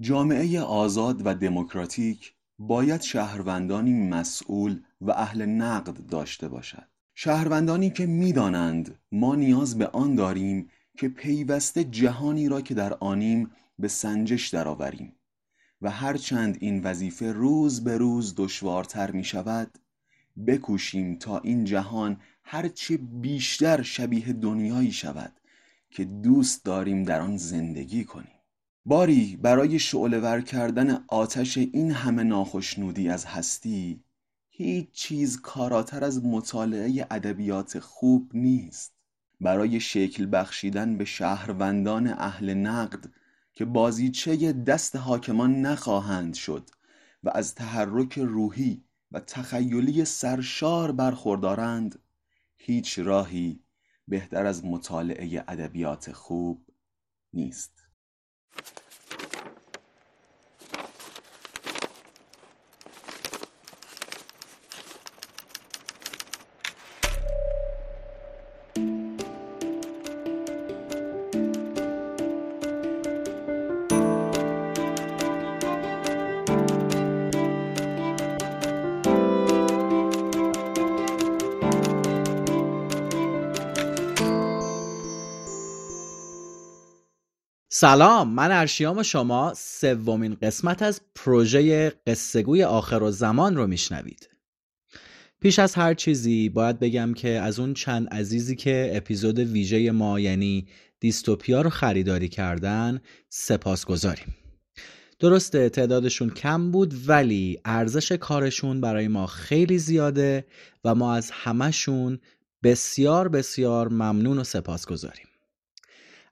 جامعه آزاد و دموکراتیک باید شهروندانی مسئول و اهل نقد داشته باشد. شهروندانی که می‌دانند ما نیاز به آن داریم که پیوسته جهانی را که در آنیم به سنجش درآوریم و هرچند این وظیفه روز به روز دشوارتر می شود بکوشیم تا این جهان هرچه بیشتر شبیه دنیایی شود که دوست داریم در آن زندگی کنیم. باری برای شعله کردن آتش این همه ناخشنودی از هستی هیچ چیز کاراتر از مطالعه ادبیات خوب نیست. برای شکل بخشیدن به شهروندان اهل نقد که بازیچه دست حاکمان نخواهند شد و از تحرک روحی و تخیلی سرشار برخوردارند هیچ راهی بهتر از مطالعه ادبیات خوب نیست. سلام من ارشیام شما سومین قسمت از پروژه قصهگوی آخر و زمان رو میشنوید. پیش از هر چیزی باید بگم که از اون چند عزیزی که اپیزود ویژه ما یعنی دیستوپیا رو خریداری کردن سپاس گذاریم. درسته تعدادشون کم بود ولی ارزش کارشون برای ما خیلی زیاده و ما از همهشون بسیار بسیار ممنون و سپاس گذاریم.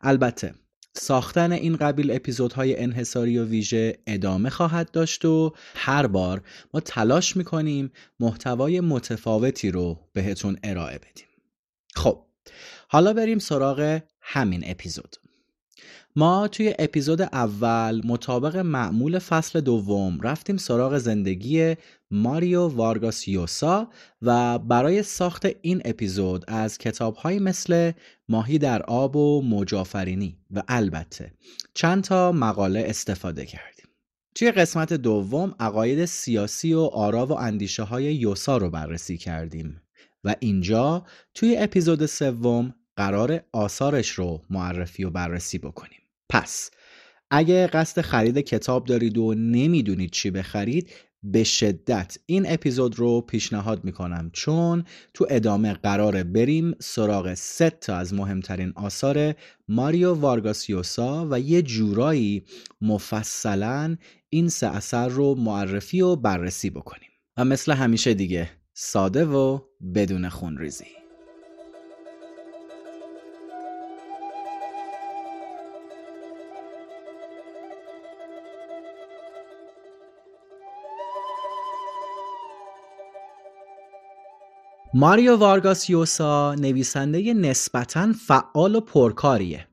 البته ساختن این قبیل اپیزودهای انحصاری و ویژه ادامه خواهد داشت و هر بار ما تلاش می‌کنیم محتوای متفاوتی رو بهتون ارائه بدیم. خب حالا بریم سراغ همین اپیزود. ما توی اپیزود اول مطابق معمول فصل دوم رفتیم سراغ زندگی ماریو وارگاس یوسا و برای ساخت این اپیزود از کتابهایی مثل ماهی در آب و موجافرینی و البته چند تا مقاله استفاده کردیم. توی قسمت دوم عقاید سیاسی و آرا و اندیشه های یوسا رو بررسی کردیم و اینجا توی اپیزود سوم قرار آثارش رو معرفی و بررسی بکنیم. پس اگه قصد خرید کتاب دارید و نمی‌دونید چی بخرید به شدت این اپیزود رو پیشنهاد می‌کنم چون تو ادامه قراره بریم سراغ سه تا از مهمترین آثار ماریو وارگاسیوسا و یه جورایی مفصلا این سه اثر رو معرفی و بررسی بکنیم. و مثل همیشه دیگه ساده و بدون خونریزی. ماریو وارگاس یوسا نویسنده نسبتا فعال و پرکاریه.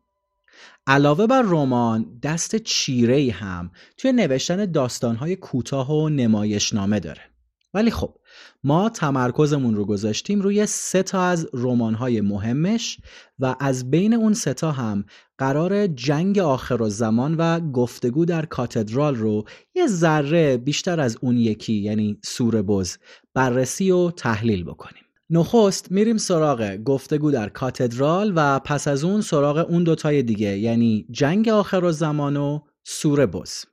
علاوه بر رمان دست چیره هم توی نوشتن داستانهای کوتاه و نمایشنامه داره. ولی خب ما تمرکزمون رو گذاشتیم روی سه تا از رمان‌های مهمش و از بین اون سه تا هم قرار جنگ آخر و زمان و گفتگو در کاتدرال رو یه ذره بیشتر از اون یکی یعنی سور بز بررسی و تحلیل بکنیم. نخست میریم سراغ گفتگو در کاتدرال و پس از اون سراغ اون دوتای دیگه یعنی جنگ آخر و زمان و سور بز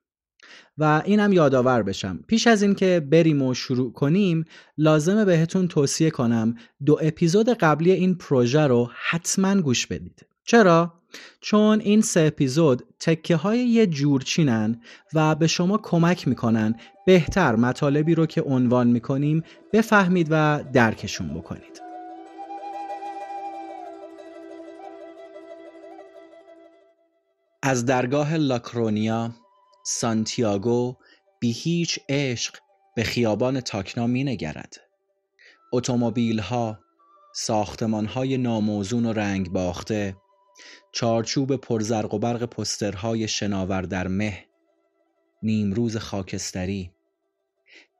و اینم یادآور بشم. پیش از اینکه بریم و شروع کنیم لازمه بهتون توصیه کنم دو اپیزود قبلی این پروژه رو حتما گوش بدید. چرا چون این سه اپیزود تکه های یه جورچینن و به شما کمک می‌کنن بهتر مطالبی رو که عنوان می‌کنیم بفهمید و درکشون بکنید از درگاه لاکرونیا سانتیاگو بی هیچ عشق به خیابان تاکنا می نگرد. اتومبیل ها، ساختمان های ناموزون و رنگ باخته، چارچوب پرزرق و برق پسترهای شناور در مه، نیمروز خاکستری.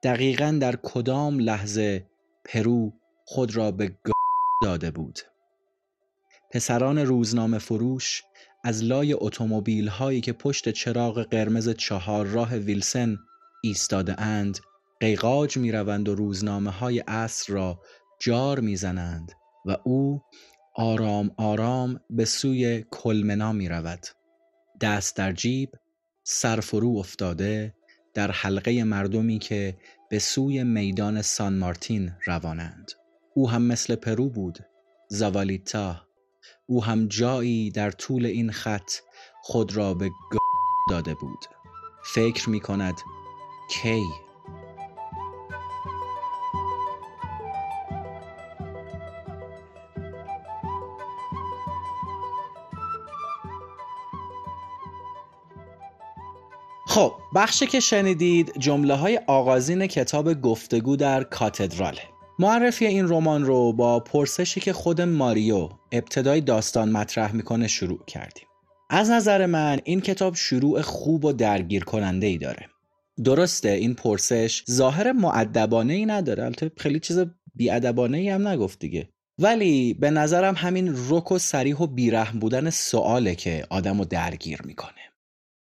دقیقا در کدام لحظه پرو خود را به گا داده بود؟ پسران روزنامه فروش از لای اتومبیل هایی که پشت چراغ قرمز چهار راه ویلسن ایستاده اند قیقاج می روند و روزنامه های عصر را جار می زنند و او آرام آرام به سوی کلمنا می رود. دست در جیب سرفرو افتاده در حلقه مردمی که به سوی میدان سان مارتین روانند. او هم مثل پرو بود زاوالیتا. او هم جایی در طول این خط خود را به گ... داده بود. فکر می کند کی خب بخشی که شنیدید جمله های آغازین کتاب گفتگو در کاتدراله. معرفی این رمان رو با پرسشی که خود ماریو ابتدای داستان مطرح می‌کنه شروع کردیم. از نظر من این کتاب شروع خوب و درگیر کننده ای داره. درسته این پرسش ظاهر معدبانه ای نداره البته خیلی چیز بیادبانه ای هم نگفت دیگه. ولی به نظرم همین رک و سریح و بیرحم بودن سواله که آدم رو درگیر می‌کنه.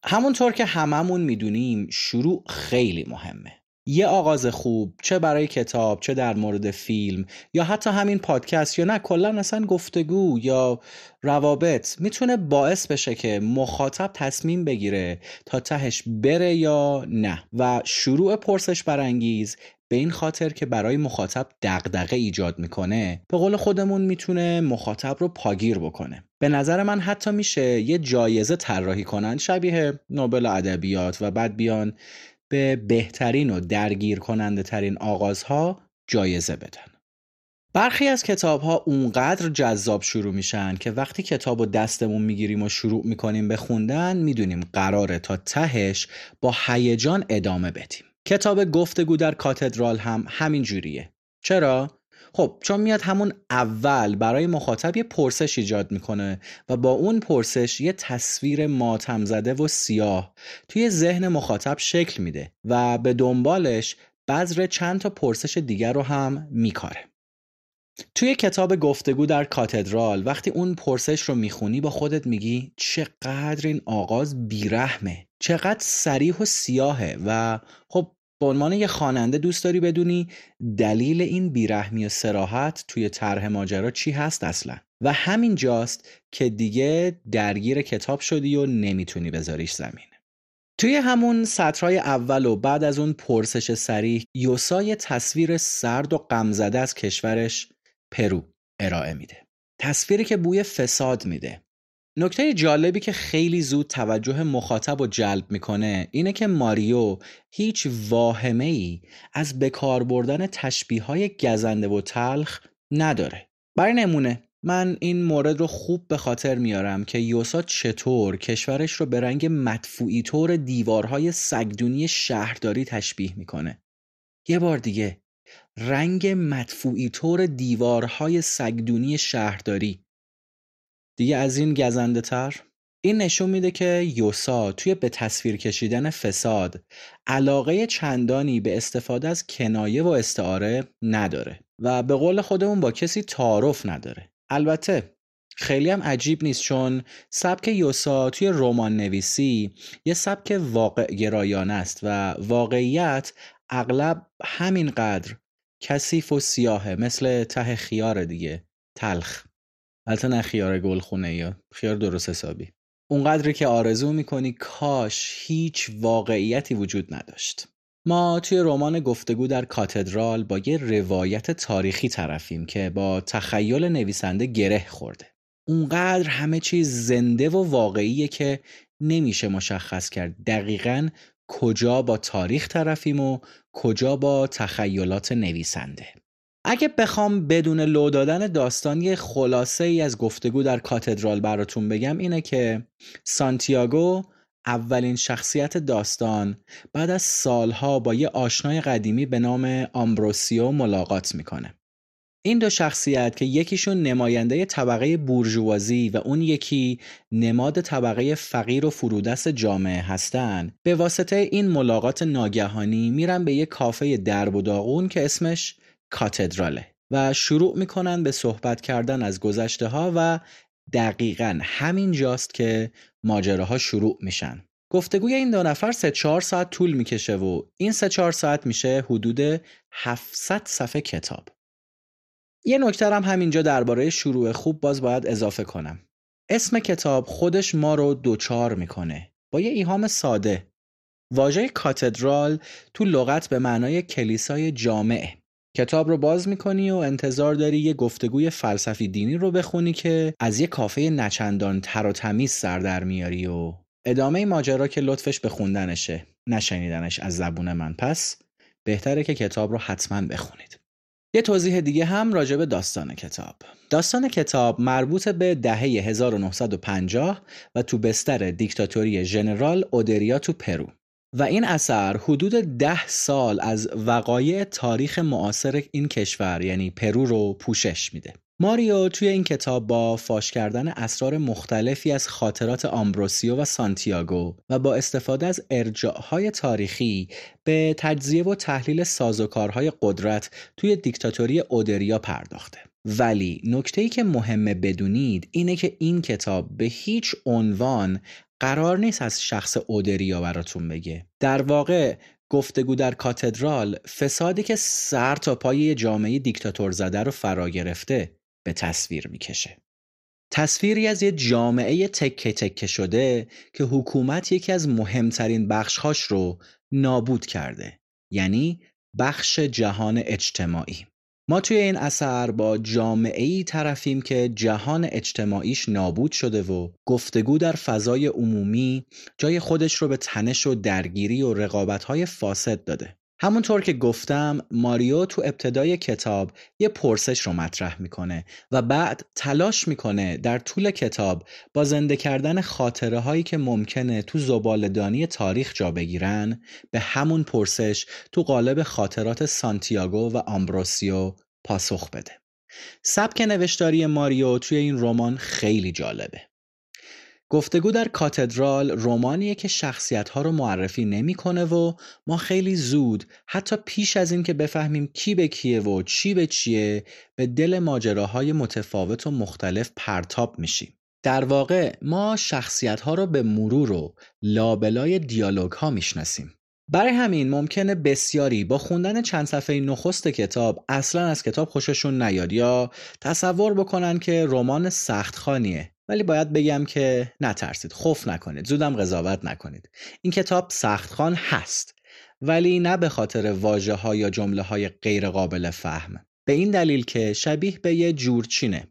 همونطور که هممون می‌دونیم شروع خیلی مهمه. یه آغاز خوب چه برای کتاب چه در مورد فیلم یا حتی همین پادکست یا نه کلا اصلا گفتگو یا روابط می‌تونه باعث بشه که مخاطب تصمیم بگیره تا تهش بره یا نه. و شروع پرسش برانگیز به این خاطر که برای مخاطب دغدغه ایجاد می‌کنه به قول خودمون می‌تونه مخاطب رو پاگیر بکنه. به نظر من حتی میشه یه جایزه طراحی کنن شبیه نوبل ادبیات و بعد بیان به بهترین و درگیر کننده ترین آغازها جایزه بدن. برخی از کتاب ها اونقدر جذاب شروع میشن که وقتی کتاب و دستمون می‌گیریم و شروع می‌کنیم به خوندن می‌دونیم قراره تا تهش با هیجان ادامه بدیم. کتاب گفتگو در کاتدرال هم همین جوریه چرا؟ خب چون میاد همون اول برای مخاطب یه پرسش ایجاد می‌کنه و با اون پرسش یه تصویر ماتم زده و سیاه توی ذهن مخاطب شکل میده و به دنبالش بذر چند تا پرسش دیگر رو هم میکاره توی کتاب گفتگو در کاتدرال وقتی اون پرسش رو می‌خونی با خودت میگی چقدر این آغاز بیرحمه چقدر سریح و سیاهه و خب به عنوان یه خواننده دوست داری بدونی دلیل این بیرحمی و سراحت توی طرح ماجرا چی هست اصلا؟ و همین جاست که دیگه درگیر کتاب شدی و نمی‌تونی بذاریش زمین. توی همون سطرهای اول و بعد از اون پرسش سریح یوسای تصویر سرد و غمزده از کشورش پرو ارائه میده. تصویری که بوی فساد میده. نکته جالبی که خیلی زود توجه مخاطب رو جلب می‌کنه اینه که ماریو هیچ واهمه ای از بکار بردن تشبیه های گزنده و تلخ نداره. برای نمونه من این مورد رو خوب به خاطر میارم که یوسا چطور کشورش رو به رنگ مدفوعی طور دیوارهای سگدونی شهرداری تشبیه می‌کنه. یه بار دیگه رنگ مدفوعی طور دیوارهای سگدونی شهرداری دیگه از این گزنده تر. این نشون میده که یوسا توی به تصویر کشیدن فساد علاقه چندانی به استفاده از کنایه و استعاره نداره و به قول خودمون با کسی تعارف نداره. البته خیلی هم عجیب نیست چون سبک یوسا توی رمان نویسی یه سبک واقع گرایانه است و واقعیت اغلب همینقدر کثیف و سیاهه مثل ته خیار دیگه تلخ. البته نه خیار گلخونه یا خیار درست حسابی. اونقدری که آرزو می‌کنی کاش هیچ واقعیتی وجود نداشت. ما توی رمان گفتگو در کاتدرال با یه روایت تاریخی طرفیم که با تخیل نویسنده گره خورده. اونقدر همه چیز زنده و واقعیه که نمیشه مشخص کرد دقیقا کجا با تاریخ طرفیم و کجا با تخیلات نویسنده. اگه بخوام بدون لو دادن داستانی خلاصه ای از گفتگو در کاتدرال براتون بگم اینه که سانتیاگو اولین شخصیت داستان بعد از سالها با یه آشنای قدیمی به نام آمبروسیو ملاقات می‌کنه. این دو شخصیت که یکیشون نماینده طبقه بورژوازی و اون یکی نماد طبقه فقیر و فرودست جامعه هستن به واسطه این ملاقات ناگهانی میرن به یه کافه درب و داغون که اسمش کاتدراله و شروع می‌کنن به صحبت کردن از گذشته ها و دقیقا همین جاست که ماجراها شروع میشن. گفتگوی این دو نفر سه چهار ساعت طول می‌کشه و این سه چهار ساعت میشه حدود 700 صفحه کتاب. یه نکته هم همینجا درباره شروع خوب باز باید اضافه کنم. اسم کتاب خودش ما رو دوچار می‌کنه. با یه ایهام ساده. واژه کاتدرال تو لغت به معنای کلیسای جامع. کتاب رو باز می‌کنی و انتظار داری یه گفتگوی فلسفی دینی رو بخونی که از یه کافه نچندان تر و تمیز سر در میاری و ادامه ماجرا که لطفش به خوندنشه نشنیدنش از زبون من. پس بهتره که کتاب رو حتما بخونید. یه توضیح دیگه هم راجع به داستان کتاب. داستان کتاب مربوط به دهه 1950 و تو بستر دیکتاتوری ژنرال اودریا تو پرو. و این اثر حدود ده سال از وقایع تاریخ معاصر این کشور یعنی پرو رو پوشش میده ماریو توی این کتاب با فاش کردن اسرار مختلفی از خاطرات آمبروسیو و سانتیاگو و با استفاده از ارجاعهای تاریخی به تجزیه و تحلیل سازوکارهای قدرت توی دیکتاتوری اودریا پرداخته. ولی نکته ای که مهمه بدونید اینه که این کتاب به هیچ عنوان قرار نیست از شخص اودریا براتون بگه. در واقع گفتگو در کاتدرال فسادی که سر تا پای جامعه دیکتاتور زده رو فرا گرفته به تصویر می‌کشه. تصویری از یه جامعه تکه تکه شده که حکومت یکی از مهمترین بخشهاش رو نابود کرده یعنی بخش جهان اجتماعی ما توی این اثر با جامعه ای طرفیم که جهان اجتماعیش نابود شده و گفتگو در فضای عمومی جای خودش رو به تنش و درگیری و رقابت‌های فاسد داده. همونطور که گفتم ماریو تو ابتدای کتاب یه پرسش رو مطرح می‌کنه و بعد تلاش می‌کنه در طول کتاب با زنده کردن خاطره هایی که ممکنه تو زبالدانی تاریخ جا بگیرن به همون پرسش تو قالب خاطرات سانتیاگو و آمبروسیو پاسخ بده. سبک نوشتاری ماریو توی این رمان خیلی جالبه. گفتگو در کاتدرال رومانیه که شخصیت ها رو معرفی نمی‌کنه و ما خیلی زود حتی پیش از این که بفهمیم کی به کیه و چی به چیه به دل ماجراهای متفاوت و مختلف پرتاب میشیم. در واقع ما شخصیت ها رو به مرور و لابلای دیالوگ ها می‌شناسیم. برای همین ممکنه بسیاری با خوندن چند صفحه نخست کتاب اصلا از کتاب خوششون نیاد یا تصور بکنن که رمان سختخانیه ولی باید بگم که نترسید. خوف نکنید. زودم قضاوت نکنید. این کتاب سختخان هست ولی نه به خاطر واجه ها یا جمله های غیر قابل فهم. به این دلیل که شبیه به یه جورچینه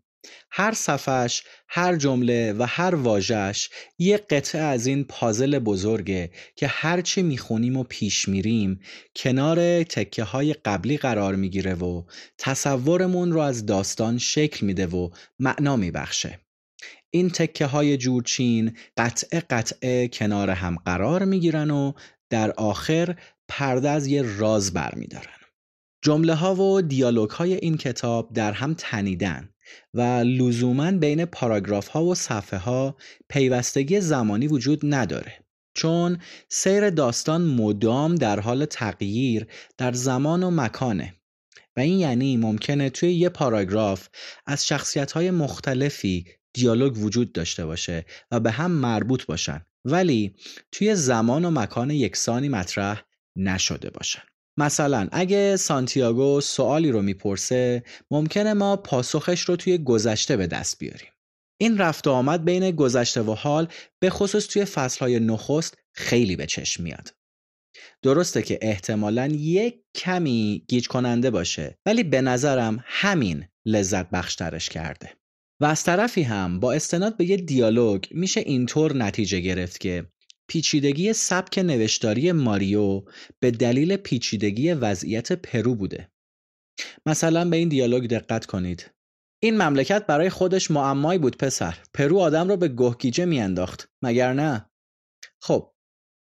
هر صفحش، هر جمله و هر واژش یه قطعه از این پازل بزرگه که هرچی می‌خونیم و پیش میریم کنار تکه های قبلی قرار می‌گیره و تصورمون رو از داستان شکل میده و معنا میبخشه. این تکه های جورچین قطعه قطعه کنار هم قرار می‌گیرن و در آخر پرده از یه راز برمیدارن. جمله ها و دیالوگ های این کتاب در هم تنیدن و لزوما بین پاراگراف ها و صفحه ها پیوستگی زمانی وجود نداره چون سیر داستان مدام در حال تغییر در زمان و مکانه و این یعنی ممکنه توی یه پاراگراف از شخصیت های مختلفی دیالوگ وجود داشته باشه و به هم مربوط باشن. ولی توی زمان و مکان یکسانی مطرح نشده باشن مثلا اگه سانتیاگو سوالی رو می‌پرسه ممکنه ما پاسخش رو توی گذشته به دست بیاریم. این رفت و آمد بین گذشته و حال به خصوص توی فصلهای نخست خیلی به چشم میاد. درسته که احتمالا یک کمی گیج کننده باشه ولی به نظرم همین لذت بخشترش کرده. و از طرفی هم با استناد به یه دیالوگ میشه اینطور نتیجه گرفت که پیچیدگی سبک نوشتاری ماریو به دلیل پیچیدگی وضعیت پرو بوده. مثلا به این دیالوگ دقت کنید. این مملکت برای خودش معمایی بود پسر. پرو آدم رو به گهگیجه میانداخت. مگر نه؟ خب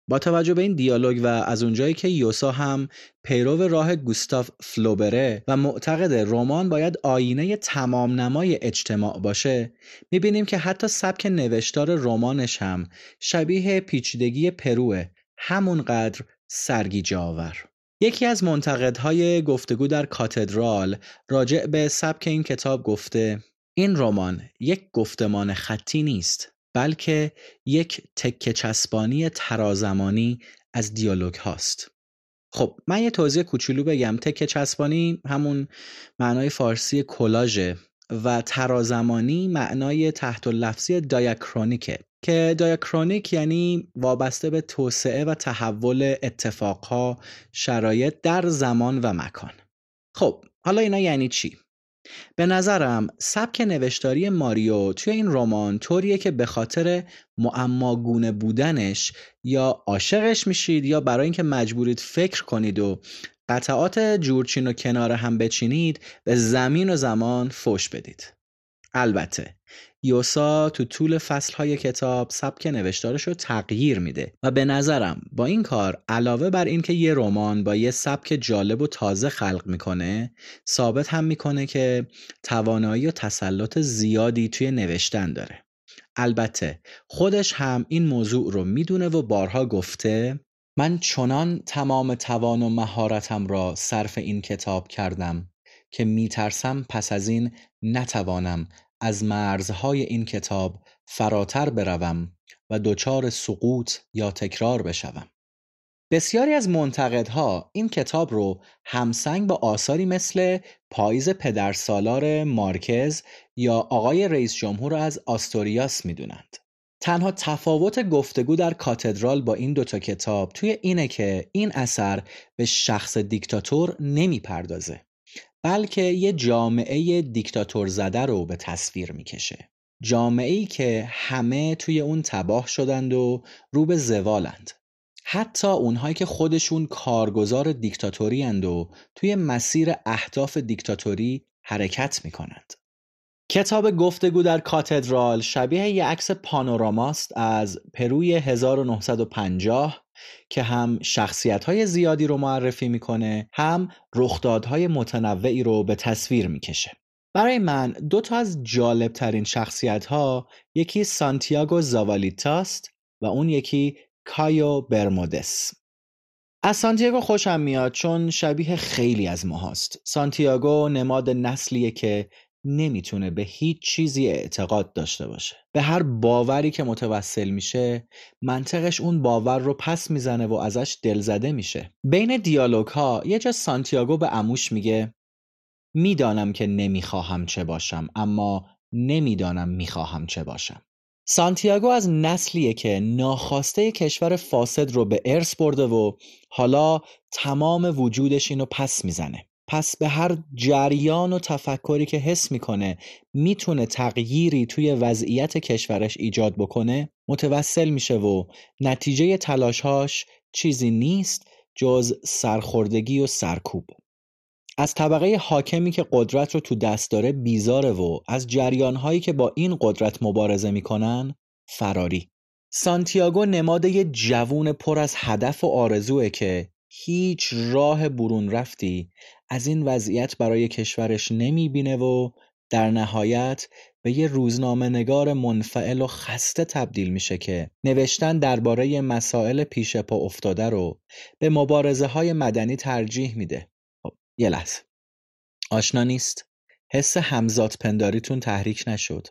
با توجه به این دیالوگ و از اونجایی که یوسا هم پیرو راه گوستاف فلوبره و معتقد رمان باید آینه تمام نمای اجتماع باشه می‌بینیم که حتی سبک نوشتار رمانش هم شبیه پیچیدگی پروه همونقدر سرگیجه آور یکی از منتقدهای گفتگو در کاتدرال راجع به سبک این کتاب گفته این رمان یک گفتمان خطی نیست. بلکه یک تکه چسبانی ترازمانی از دیالوگ هاست. خب من یه توضیح کوچولو بگم. تکه چسبانی همون معنای فارسی کلاژه و ترازمانی معنای تحت لفظی دایاکرونیکه که دایاکرونیک یعنی وابسته به توسعه و تحول اتفاقها شرایط در زمان و مکان. خب حالا اینا یعنی چی؟ به نظرم سبک نوشتاری ماریو توی این رمان طوریه که به خاطر معماگونه بودنش یا عاشقش میشید یا برای اینکه مجبورید فکر کنید و قطعات جورچین و کنار هم بچینید به زمین و زمان فوش بدید. البته یوسا تو طول فصلهای کتاب سبک نوشتارش رو تغییر میده و به نظرم با این کار علاوه بر اینکه یه رمان با یه سبک جالب و تازه خلق می‌کنه ثابت هم می‌کنه که توانایی و تسلط زیادی توی نوشتن داره. البته خودش هم این موضوع رو می‌دونه و بارها گفته من چنان تمام توان و مهارتم را صرف این کتاب کردم که میترسم پس از این نتوانم از مرزهای این کتاب فراتر بروم و دچار سقوط یا تکرار بشوم. بسیاری از منتقدها این کتاب رو همسنگ با آثاری مثل پاییز پدرسالار مارکز یا آقای رئیس جمهور از آستوریاس می‌دونند. تنها تفاوت گفتگو در کاتدرال با این دوتا کتاب توی اینه که این اثر به شخص دیکتاتور نمی‌پردازه. بلکه یه جامعه دیکتاتور زده رو به تصویر می‌کشه. جامعه ای که همه توی اون تباه شدند و رو به زوالند. حتی اونهایی که خودشون کارگزار دیکتاتوری اند و توی مسیر اهداف دیکتاتوری حرکت می‌کنند. کتاب گفتگو در کاتدرال شبیه یه عکس پانوراماست از پروی 1950 که هم شخصیت های زیادی رو معرفی می‌کنه هم رخدادهای متنوعی رو به تصویر می‌کشه. برای من دو تا از جالب ترین شخصیت ها یکی سانتیاگو زاوالیتاست و اون یکی کایو برمودس. از سانتیاگو خوشم میاد چون شبیه خیلی از ماهاست. سانتیاگو نماد نسلیه که نمی‌تونه به هیچ چیزی اعتقاد داشته باشه. به هر باوری که متوسل میشه منطقش اون باور رو پس می‌زنه و ازش دلزده میشه. بین دیالوگ ها یه جا سانتیاگو به اموش میگه می‌دانم که نمی‌خواهم چه باشم اما نمی‌دانم می‌خواهم چه باشم. سانتیاگو از نسلیه که ناخواسته کشور فاسد رو به ارث برده و حالا تمام وجودش اینو پس می‌زنه. پس به هر جریان و تفکری که حس می‌کنه می‌تونه تغییری توی وضعیت کشورش ایجاد بکنه؟ متوسل میشه و نتیجه تلاشهاش چیزی نیست جز سرخوردگی و سرکوب. از طبقه حاکمی که قدرت رو تو دست داره بیزاره و از جریانهایی که با این قدرت مبارزه می‌کنن فراری. سانتیاگو نماد یه جوون پر از هدف و آرزوه که هیچ راه برون رفتی از این وضعیت برای کشورش نمی‌بینه و در نهایت به یه روزنامه نگار منفعل و خسته تبدیل میشه که نوشتن درباره مسائل پیش پا افتاده رو به مبارزه های مدنی ترجیح میده. خب یه لحظه. آشنا نیست؟ حس همزاد پنداریتون تحریک نشد.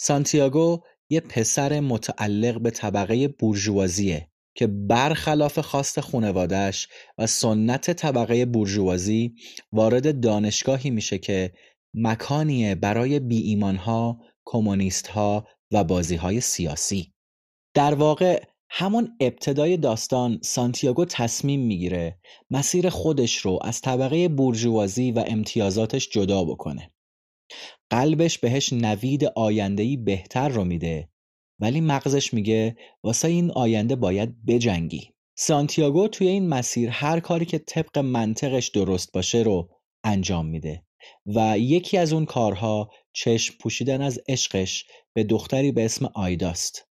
سانتیاگو یه پسر متعلق به طبقه بورژوازیه. که برخلاف خواست خونوادش و سنت طبقه بورژوازی وارد دانشگاهی میشه که مکانیه برای بی ایمانها، کمونیستها و بازیهای سیاسی. در واقع همون ابتدای داستان سانتیاگو تصمیم می‌گیره مسیر خودش رو از طبقه بورژوازی و امتیازاتش جدا بکنه. قلبش بهش نوید آیندهی بهتر رو میده ولی مغزش میگه واسه این آینده باید بجنگی. سانتیاگو توی این مسیر هر کاری که طبق منطقش درست باشه رو انجام میده و یکی از اون کارها چشم پوشیدن از عشقش به دختری به اسم آیداست.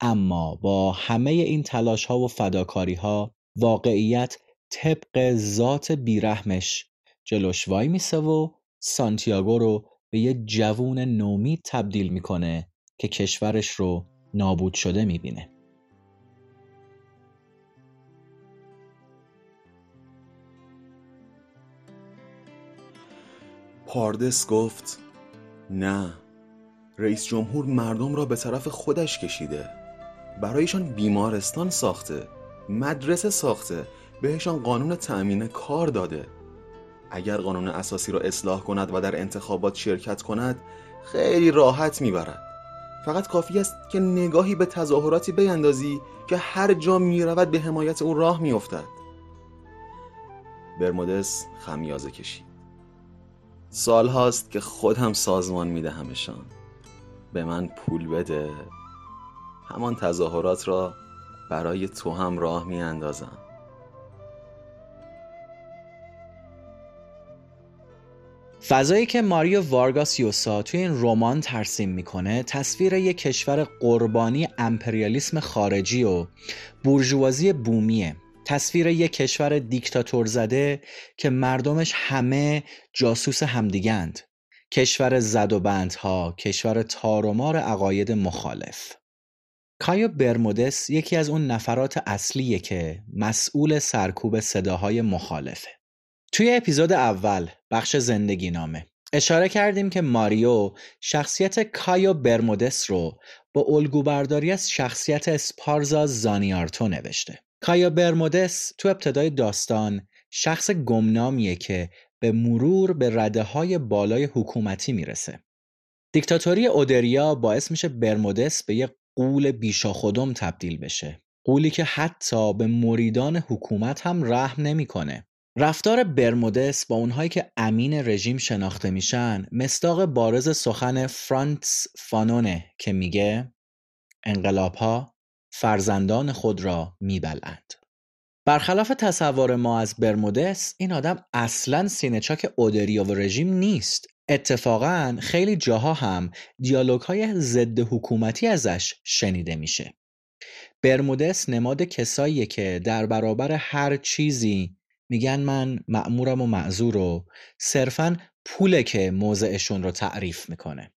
اما با همه این تلاش ها و فداکاری ها واقعیت طبق ذات بیرحمش جلوش وای میسه و سانتیاگو رو به یه جوون نومید تبدیل می‌کنه که کشورش رو نابود شده می‌بینه. پاردس گفت نه رئیس جمهور مردم را به طرف خودش کشیده. برایشان بیمارستان ساخته مدرسه ساخته بهشان قانون تأمین کار داده. اگر قانون اساسی را اصلاح کند و در انتخابات شرکت کند خیلی راحت می‌برد. فقط کافی است که نگاهی به تظاهراتی بیندازی که هر جا می‌رود به حمایت او راه میافتد. برمودس خمیازه کشید. سال هاست که خودم سازمان میدهمشان. به من پول بده. همان تظاهرات را برای تو هم راه میاندازم. فضایی که ماریو وارگاس یوسا توی این رمان ترسیم می‌کنه تصویر یک کشور قربانی امپریالیسم خارجی و بورژوازی بومیه. تصویر یک کشور دیکتاتور زده که مردمش همه جاسوس همدیگند کشور زد و بندها کشور تارومار عقاید مخالف. کایو برمودس یکی از اون نفرات اصلیه که مسئول سرکوب صداهای مخالفه. توی اپیزود اول بخش زندگی نامه. اشاره کردیم که ماریو شخصیت کایو برمودس رو با الگوبرداری از شخصیت اسپارزا زانیارتو نوشته. کایو برمودس تو ابتدای داستان شخص گمنامیه که به مرور به رده های بالای حکومتی می‌رسه. دیکتاتوری اودریا باعث میشه برمودس به یه قول بیشا خودم تبدیل بشه. قولی که حتی به مریدان حکومت هم رحم نمی‌کنه. رفتار برمودس با اونهایی که امین رژیم شناخته میشن مستاق بارز سخن فرانتس فانونه که میگه انقلاب ها فرزندان خود را میبلند برخلاف تصور ما از برمودس این آدم اصلا سینهچاک اودریا و رژیم نیست. اتفاقا خیلی جاها هم دیالوگ های ضد حکومتی ازش شنیده میشه. برمودس نماد کساییه که در برابر هر چیزی میگن من مأمورم و معذور و صرفا پوله که موضعشون رو تعریف می‌کنه.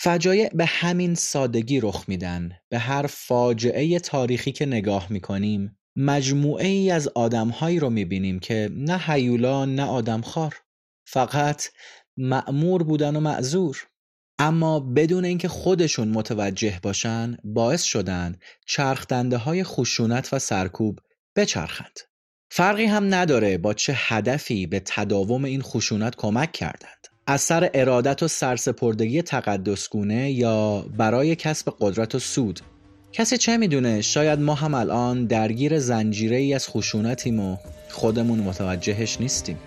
فجایع به همین سادگی رخ میدن به هر فاجعه تاریخی که نگاه می‌کنیم مجموعه ای از آدمهایی رو می‌بینیم که نه حیولا نه آدمخوار فقط مأمور بودن و معذور. اما بدون اینکه خودشون متوجه باشن باعث شدن چرخدنده های خشونت و سرکوب بچرخند. فرقی هم نداره با چه هدفی به تداوم این خشونت کمک کردند. از سر ارادت و سرسپردگی تقدسگونه یا برای کسب قدرت و سود. کسی چه می‌دونه؟ شاید ما هم الان درگیر زنجیره ای از خشونتیم و خودمون متوجهش نیستیم.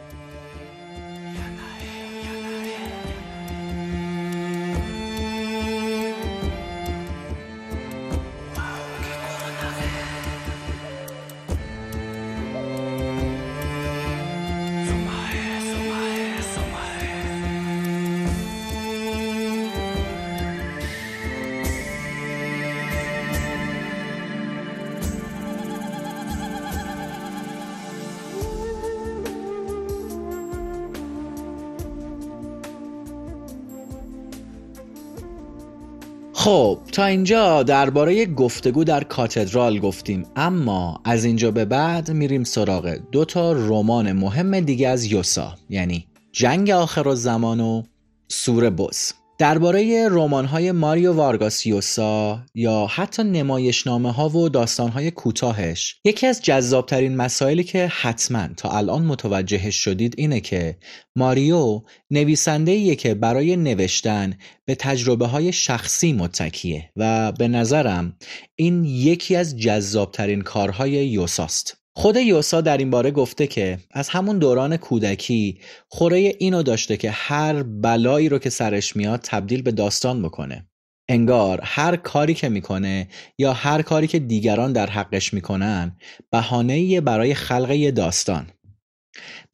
تا اینجا درباره گفتگو در کاتدرال گفتیم. اما از اینجا به بعد میریم سراغ دو تا رمان مهم دیگه از یوسا. یعنی جنگ آخر زمان و سور بز درباره های ماریو وارگاسیوسا یا حتی نمایشنامه ها و داستان های کوتاهش یکی از جذابترین مسائلی که حتما تا الان متوجهش شدید اینه که ماریو نویسنده که برای نوشتن به تجربه های شخصی متکیه و به نظرم این یکی از جذابترین کارهای یوساست. خود یوسا در این باره گفته که از همون دوران کودکی خوره اینو داشته که هر بلایی رو که سرش میاد تبدیل به داستان بکنه. انگار هر کاری که می‌کنه یا هر کاری که دیگران در حقش می‌کنن بهانه برای خلق یه داستان.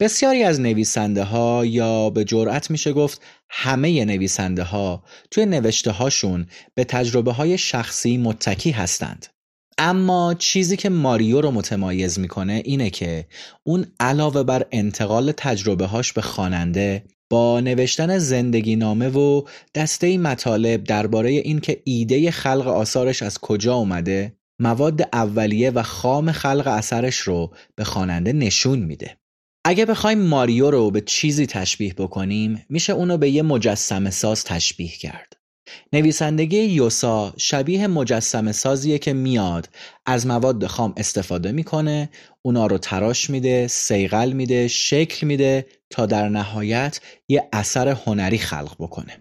بسیاری از نویسنده ها یا به جرأت میشه گفت همه نویسنده ها توی نوشته هاشون به تجربه های شخصی متکی هستند. اما چیزی که ماریو رو متمایز می‌کنه اینه که اون علاوه بر انتقال تجربه هاش به خواننده با نوشتن زندگی نامه و دسته مطالب درباره اینکه ایده خلق آثارش از کجا اومده مواد اولیه و خام خلق اثرش رو به خواننده نشون میده. اگه بخوایم ماریو رو به چیزی تشبیه بکنیم میشه اونو به یه مجسم ساز تشبیه کرد. نویسندگی یوسا شبیه مجسم سازیه که میاد از مواد خام استفاده می‌کنه اونا رو تراش میده سیغل میده شکل میده تا در نهایت یه اثر هنری خلق بکنه.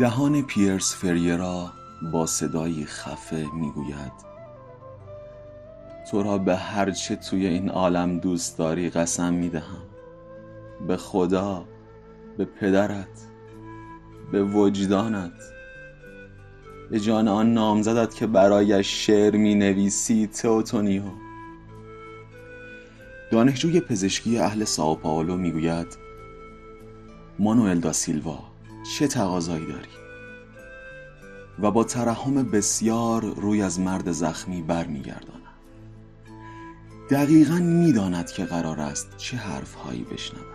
دهان پیرس فریرا با صدایی خفه می‌گوید تو را به هرچه توی این عالم دوست داری قسم می‌دهم. به خدا به پدرت به وجدانت. به جان آن نامزدت که برایش شعر می نویسی تئوتونیو. دانشجوی پزشکی اهل ساو پائولو می‌گوید مانوئل دا سیلوا چه تقاضایی داری؟ و با ترحم بسیار روی از مرد زخمی برمیگرداند. دقیقا می‌داند که قرار است چه حرفهایی بشنود.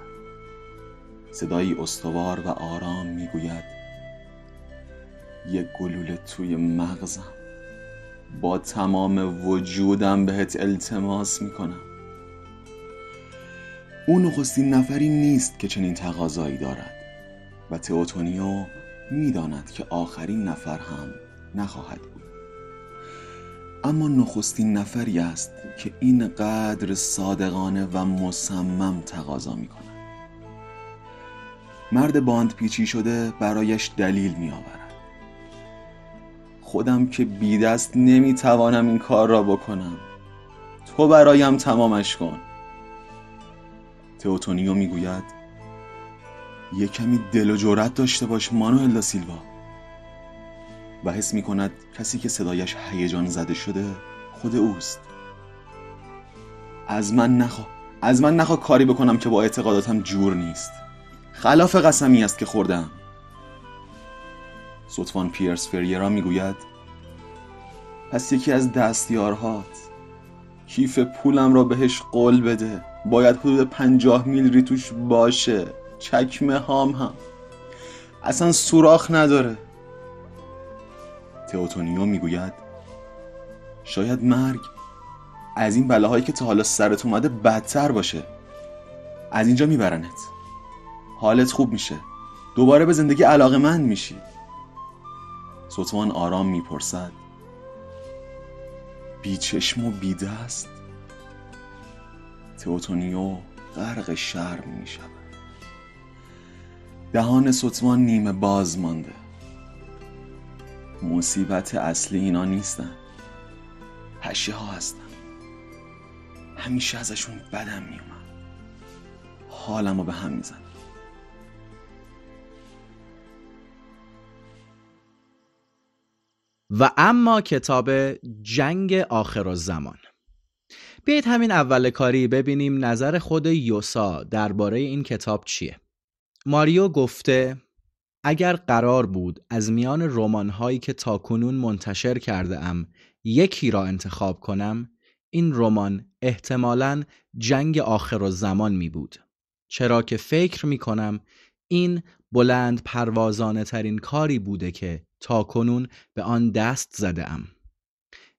صدایی استوار و آرام می‌گوید. یک گلوله توی مغزم. با تمام وجودم بهت التماس می‌کنم. او نخستین نفری نیست که چنین تقاضایی دارد و تئوتونیو می‌داند که آخرین نفر هم نخواهد بود. اما نخستین نفری است که این قدر صادقانه و مصمم تقاضا می کند مرد باند پیچی شده برایش دلیل می آورد خودم که بیدست نمی توانم این کار را بکنم. تو برایم تمامش کن. تئوتونیو می‌گوید یه کمی دل و جرأت داشته باش مانوئل دا سیلوا. و حس می کند کسی که صدایش هیجان زده شده خود اوست. از من نخوا از من نخوا کاری بکنم که با اعتقاداتم جور نیست. خلاف قسمی است که خوردم. سوتوان پیرس فریرا می‌گوید پس یکی از دستیارهات کیف پولم را بهش قول بده. باید حدود پنجاه میل ریتوش باشه. چکمه هام هم. اصلا سوراخ نداره. تئوتونیو می‌گوید شاید مرگ از این بلاهایی که تا حالا سرت اومده بدتر باشه. از اینجا میبرنت. حالت خوب میشه. دوباره به زندگی علاقه مند میشی. سوتوان آرام می‌پرسد. بی چشم و بی دست. تئوتونیو غرق شرم می‌شود. دهان سوتوان نیمه باز مانده. مصیبت اصلی اینا نیستن. هشه ها هستن. همیشه ازشون بدم میومد. حالم رو به هم میزن و اما کتاب جنگ آخر زمان بیایید همین اول کاری ببینیم نظر خود یوسا درباره این کتاب چیه. ماریو گفته اگر قرار بود از میان رمان‌هایی که تاکنون منتشر کرده ام یکی را انتخاب کنم این رمان احتمالاً جنگ آخر و زمان می بود. چرا که فکر می کنم این بلند پروازانه ترین کاری بوده که تاکنون به آن دست زده ام.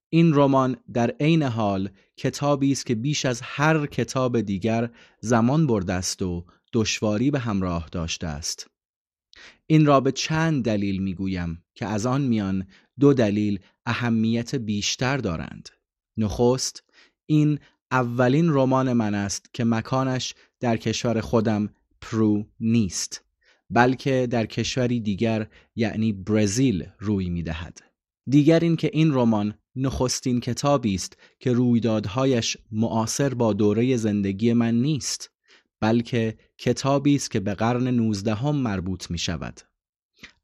این رمان در عین حال کتابی است که بیش از هر کتاب دیگر زمان برده است و دشواری به همراه داشته است. این را به چند دلیل می‌گویم که از آن میان دو دلیل اهمیت بیشتر دارند. نخست این اولین رمان من است که مکانش در کشور خودم پرو نیست بلکه در کشوری دیگر یعنی برزیل روی می دهد. دیگر این که این رمان نخستین کتابی است که رویدادهایش معاصر با دوره زندگی من نیست بلکه کتابی است که به قرن نوزدهم مربوط می شود.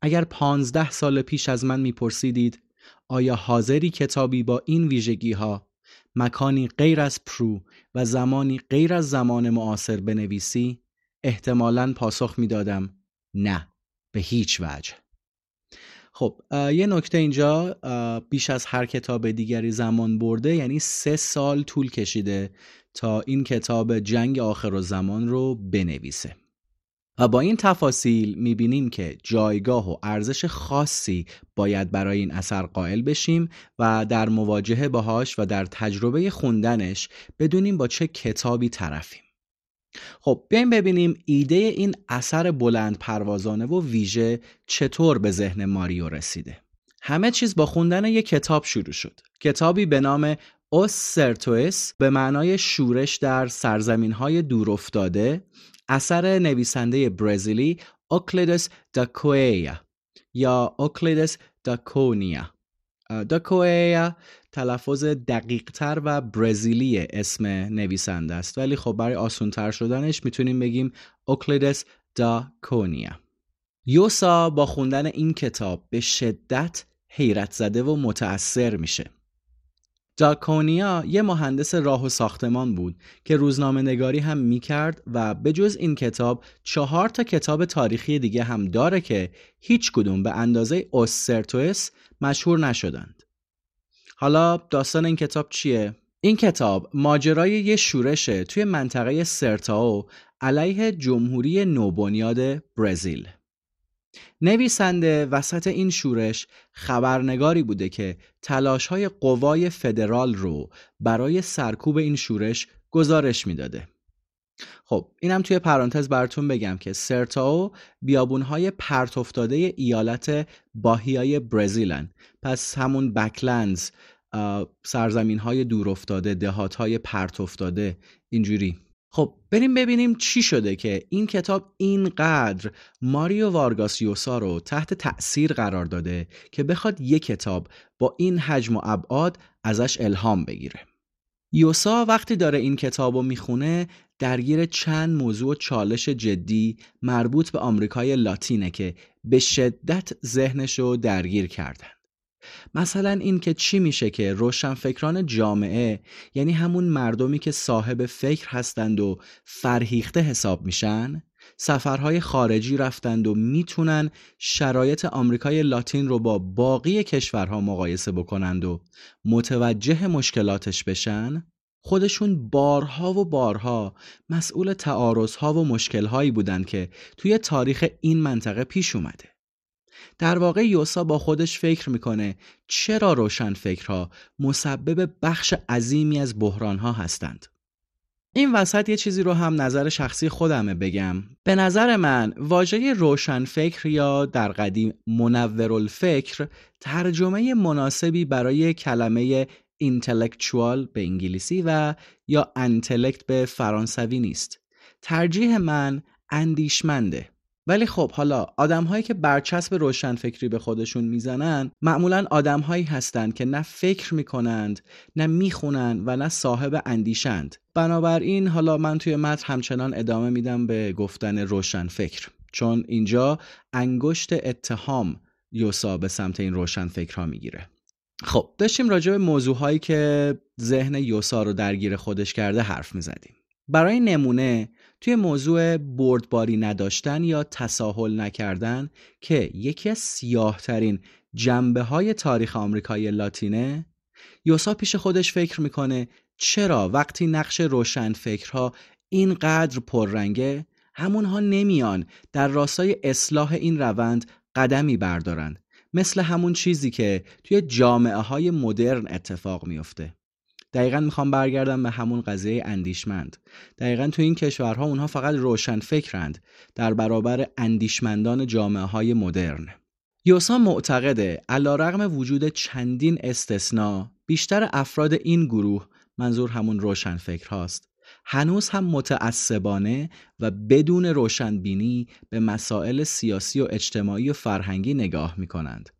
اگر پانزده سال پیش از من میپرسیدید آیا حاضری کتابی با این ویژگی ها مکانی غیر از پرو و زمانی غیر از زمان معاصر بنویسی احتمالا پاسخ می‌دادم نه به هیچ وجه. خب یه نکته اینجا بیش از هر کتاب دیگری زمان برده یعنی سه سال طول کشیده تا این کتاب جنگ آخر و زمان رو بنویسه. و با این تفاصیل می‌بینیم که جایگاه و ارزش خاصی باید برای این اثر قائل بشیم و در مواجهه باهاش و در تجربه خوندنش بدونیم با چه کتابی طرفیم. خب بیایم ببینیم ایده این اثر بلند پروازانه و ویژه چطور به ذهن ماریو رسیده. همه چیز با خوندن یک کتاب شروع شد. کتابی به نام اوس سرتویس به معنای شورش در سرزمین های دور افتاده اثر نویسنده برزیلی اوکلیدس داکویا یا اوکلیدس داکونیا داکویا تلفظ دقیق تر و برزیلی اسم نویسنده است. ولی خب برای آسون تر شدنش می‌تونیم بگیم اوکلیدس داکونیا یوسا با خوندن این کتاب به شدت حیرت زده و متأثر میشه. داکونیا یه مهندس راه و ساختمان بود که روزنامه نگاری هم می‌کرد و به جز این کتاب چهار تا کتاب تاریخی دیگه هم داره که هیچ کدوم به اندازه اوسرتوس مشهور نشدند. حالا داستان این کتاب چیه؟ این کتاب ماجرای یه شورشه توی منطقه سرتاو علیه جمهوری نوبنیاد برزیل. نویسنده وسط این شورش خبرنگاری بوده که تلاش های قوای فدرال رو برای سرکوب این شورش گزارش می‌داده. خب اینم توی پرانتز براتون بگم که سرتاو بیابونهای پرت افتاده ایالت باهیای برزیلن. پس همون بکلندز سرزمین های دور افتاده دهات های پرت افتاده اینجوری. خب بریم ببینیم چی شده که این کتاب اینقدر ماریو وارگاس یوسا رو تحت تأثیر قرار داده که بخواد یک کتاب با این حجم و ابعاد ازش الهام بگیره. یوسا وقتی داره این کتاب رو می‌خونه درگیر چند موضوع چالش جدی مربوط به آمریکای لاتینه که به شدت ذهنش رو درگیر کردن. مثلا این که چی میشه که روشنفکران جامعه یعنی همون مردمی که صاحب فکر هستند و فرهیخته حساب میشن سفرهای خارجی رفتند و می‌تونن شرایط آمریکای لاتین رو با باقی کشورها مقایسه بکنند و متوجه مشکلاتش بشن خودشون بارها و بارها مسئول تعارضها و مشکلهایی بودند که توی تاریخ این منطقه پیش اومده. در واقع یوسا با خودش فکر می‌کنه چرا روشن فکرها مسبب بخش عظیمی از بحرانها هستند. این وسط یه چیزی رو هم نظر شخصی خودمه بگم. به نظر من واژه روشن فکر یا در قدیم منورالفکر ترجمه مناسبی برای کلمه اینتלקچوال به انگلیسی و یا انتلکت به فرانسوی نیست. ترجیح من اندیشمنده. ولی خب حالا آدم هایی که برچسب روشنفکری به خودشون می‌زنن معمولا آدم هایی هستند که نه فکر می‌کنند نه می‌خونند و نه صاحب اندیشند. بنابراین حالا من توی متن همچنان ادامه میدم به گفتن روشنفکر. چون اینجا انگشت اتهام یوسا به سمت این روشنفکرها می‌گیره. خب داشتیم راجع به موضوع هایی که ذهن یوسا رو درگیر خودش کرده حرف می‌زدیم. برای نمونه توی موضوع بردباری نداشتن یا تساهل نکردن که یکی از سیاهترین جنبه های تاریخ آمریکای لاتینه یوسا پیش خودش فکر می‌کنه چرا وقتی نقش روشن فکرها اینقدر پررنگه همونها نمیان در راستای اصلاح این روند قدمی بردارند مثل همون چیزی که توی جامعه های مدرن اتفاق میفته دقیقا می‌خوام برگردم به همون قضیه اندیشمند. دقیقا تو این کشورها اونها فقط روشن فکرند در برابر اندیشمندان جامعه های مدرن. یوسا معتقده علا رغم وجود چندین استثنا بیشتر افراد این گروه منظور همون روشن فکر هاست هنوز هم متعصبانه و بدون روشنبینی به مسائل سیاسی و اجتماعی و فرهنگی نگاه می کنند.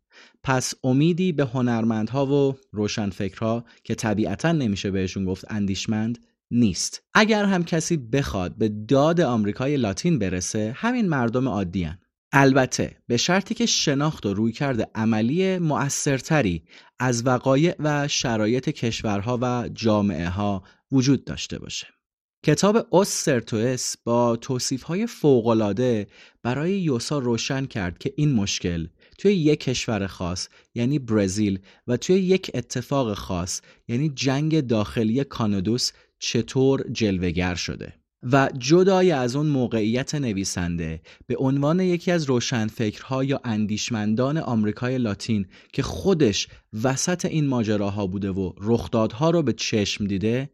پس امیدی به هنرمندها و روشنفکرها که طبیعتا نمیشه بهشون گفت اندیشمند نیست. اگر هم کسی بخواد به داد آمریکای لاتین برسه همین مردم عادیان البته به شرطی که شناخت و رویکرد عملی مؤثرتری از وقایع و شرایط کشورها و جامعه ها وجود داشته باشه. کتاب سرتوس با توصیفهای فوقالعاده برای یوسا روشن کرد که این مشکل توی یک کشور خاص یعنی برزیل و توی یک اتفاق خاص یعنی جنگ داخلی کانادوس چطور جلوگر شده. و جدای از اون موقعیت نویسنده به عنوان یکی از روشنفکرها یا اندیشمندان آمریکای لاتین که خودش وسط این ماجراها بوده و رخدادها رو به چشم دیده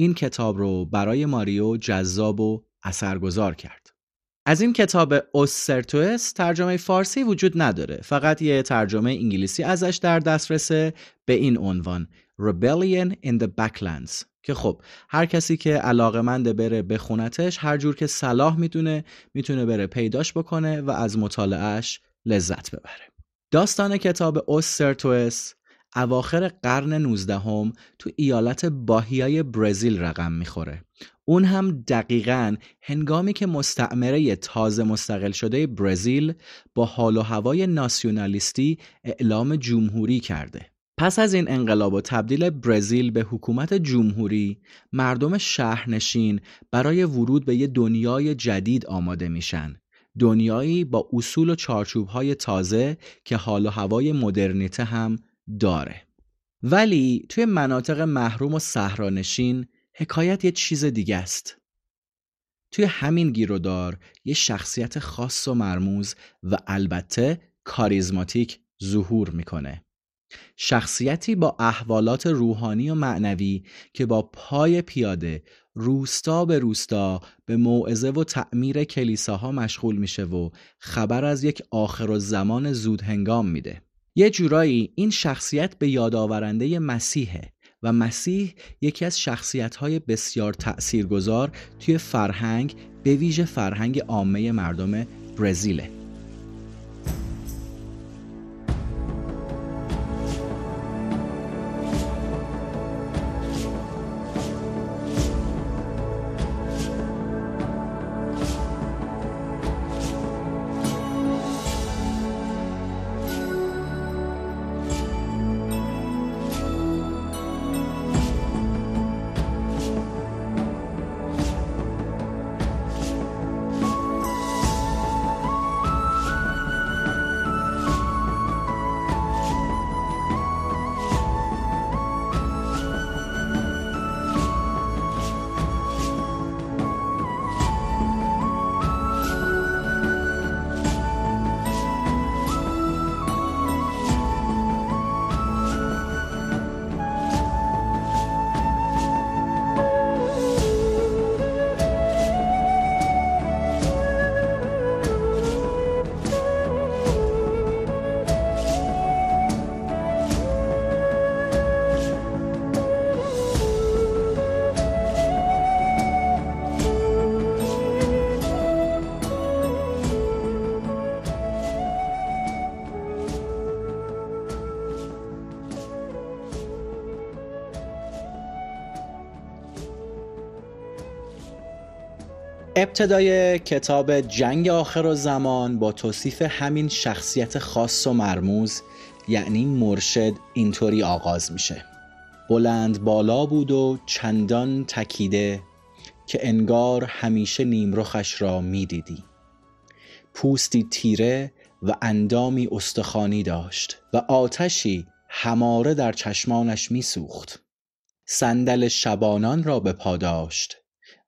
این کتاب رو برای ماریو جذاب و اثرگذار کرد. از این کتاب اوسرتوس ترجمه فارسی وجود نداره. فقط یه ترجمه انگلیسی ازش در دسترسه به این عنوان Rebellion in the Backlands. که خب هر کسی که علاقمند بره بخونتش هر جور که صلاح می‌دونه می‌تونه بره پیداش بکنه و از مطالعهش لذت ببره. داستان کتاب اوسرتوس اواخر قرن 19 هم تو ایالت باهیای برزیل رقم می‌خوره. اون هم دقیقا هنگامی که مستعمره تازه مستقل شده برزیل با حال و هوای ناسیونالیستی اعلام جمهوری کرده. پس از این انقلاب و تبدیل برزیل به حکومت جمهوری مردم شهرنشین برای ورود به یه دنیای جدید آماده میشن. دنیایی با اصول و چارچوبهای تازه که حال و هوای مدرنیته هم داره. ولی توی مناطق محروم و صحرانشین حکایت یه چیز دیگه است. توی همین گیرودار یه شخصیت خاص و مرموز و البته کاریزماتیک ظهور می‌کنه. شخصیتی با احوالات روحانی و معنوی که با پای پیاده روستا به روستا به موعظه و تعمیر کلیساها مشغول میشه و خبر از یک آخر و زمان زود هنگام میده. یه جورایی این شخصیت به یادآورنده مسیحه و مسیح یکی از شخصیت‌های بسیار تأثیرگذار توی فرهنگ به ویژه فرهنگ عامه مردم برزیله. ابتدای کتاب جنگ آخر و زمان با توصیف همین شخصیت خاص و مرموز یعنی مرشد اینطوری آغاز میشه. بلند بالا بود و چندان تکیده که انگار همیشه نیمرخش را می‌دیدی. پوستی تیره و اندامی استخوانی داشت و آتشی هماره در چشمانش میسوخت. صندل شبانان را به پا داشت.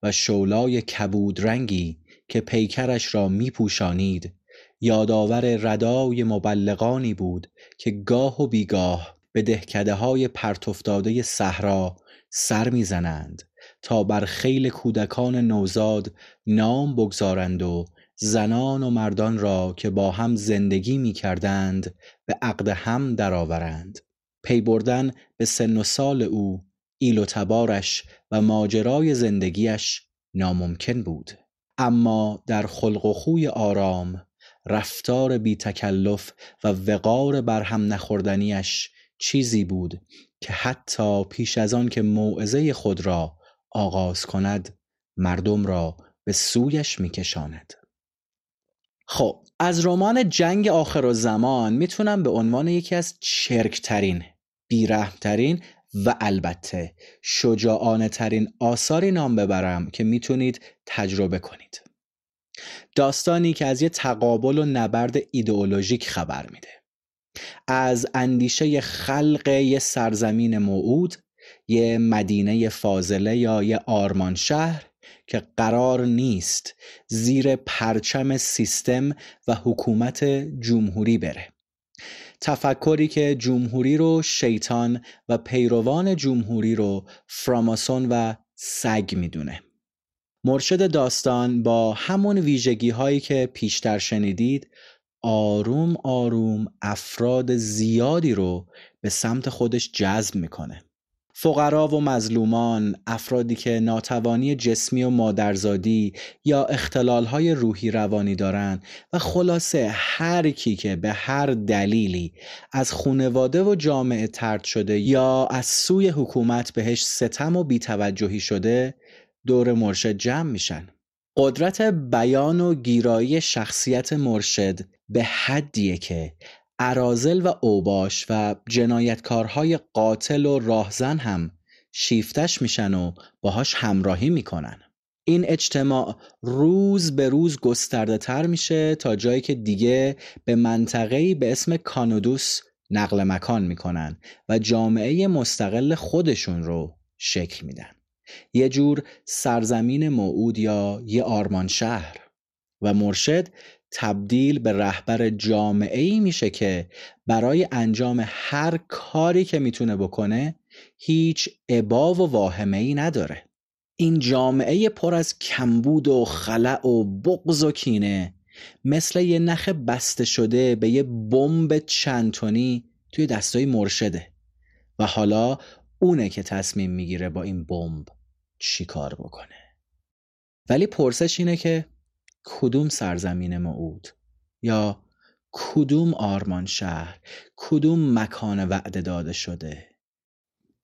و شولای کبود رنگی که پیکرش را می پوشانید یادآور ردای مبلغانی بود که گاه و بیگاه به دهکده های پرتفتاده صحرا سر می‌زنند تا بر خیل کودکان نوزاد نام بگذارند و زنان و مردان را که با هم زندگی می کردند به عقد هم درآورند. پی بردن به سن و سال او ایل و تبارش و ماجرای زندگیش ناممکن بود. اما در خلق و خوی آرام رفتار بی تکلف و وقار برهم نخوردنیش چیزی بود که حتی پیش از آن که موعظه خود را آغاز کند مردم را به سویش میکشاند. خب از رمان جنگ آخر و زمان می‌تونم به عنوان یکی از چرکترین بیرحمترین و البته شجاعانه ترین آثاری نام ببرم که می‌تونید تجربه کنید. داستانی که از یه تقابل و نبرد ایدئولوژیک خبر میده. از اندیشه خلق یه سرزمین موعود یه مدینه فاضله یا یه آرمان شهر که قرار نیست زیر پرچم سیستم و حکومت جمهوری بره. تفکری که جمهوری رو شیطان و پیروان جمهوری رو فراماسون و سگ می‌دونه. مرشد داستان با همون ویژگی هایی که پیشتر شنیدید آروم آروم افراد زیادی رو به سمت خودش جذب می‌کنه. فقرا و مظلومان، افرادی که ناتوانی جسمی و مادرزادی یا اختلالهای روحی روانی دارند و خلاصه هر کی که به هر دلیلی از خونواده و جامعه ترد شده یا از سوی حکومت بهش ستم و بیتوجهی شده دور مرشد جمع میشن. قدرت بیان و گیرایی شخصیت مرشد به حدیه که ارازل و اوباش و جنایتکارهای قاتل و راهزن هم شیفتش میشن و باهاش همراهی می‌کنن. این اجتماع روز به روز گسترده تر میشه تا جایی که دیگه به منطقه‌ای به اسم کانودوس نقل مکان می‌کنن و جامعه مستقل خودشون رو شکل میدن. یه جور سرزمین موعود یا یه آرمان شهر و مرشد تبدیل به رهبر جامعه ای میشه که برای انجام هر کاری که می‌تونه بکنه هیچ عبا و واهمه ای نداره. این جامعه پر از کمبود و خلع و بغض و کینه مثل یه نخ بسته شده به یه بمب چندتونی توی دستای مرشده. و حالا اونه که تصمیم می‌گیره با این بمب چی کار بکنه. ولی پرسش اینه که کدوم سرزمین موعود؟ یا کدوم آرمان شهر؟ کدوم مکان وعده داده شده؟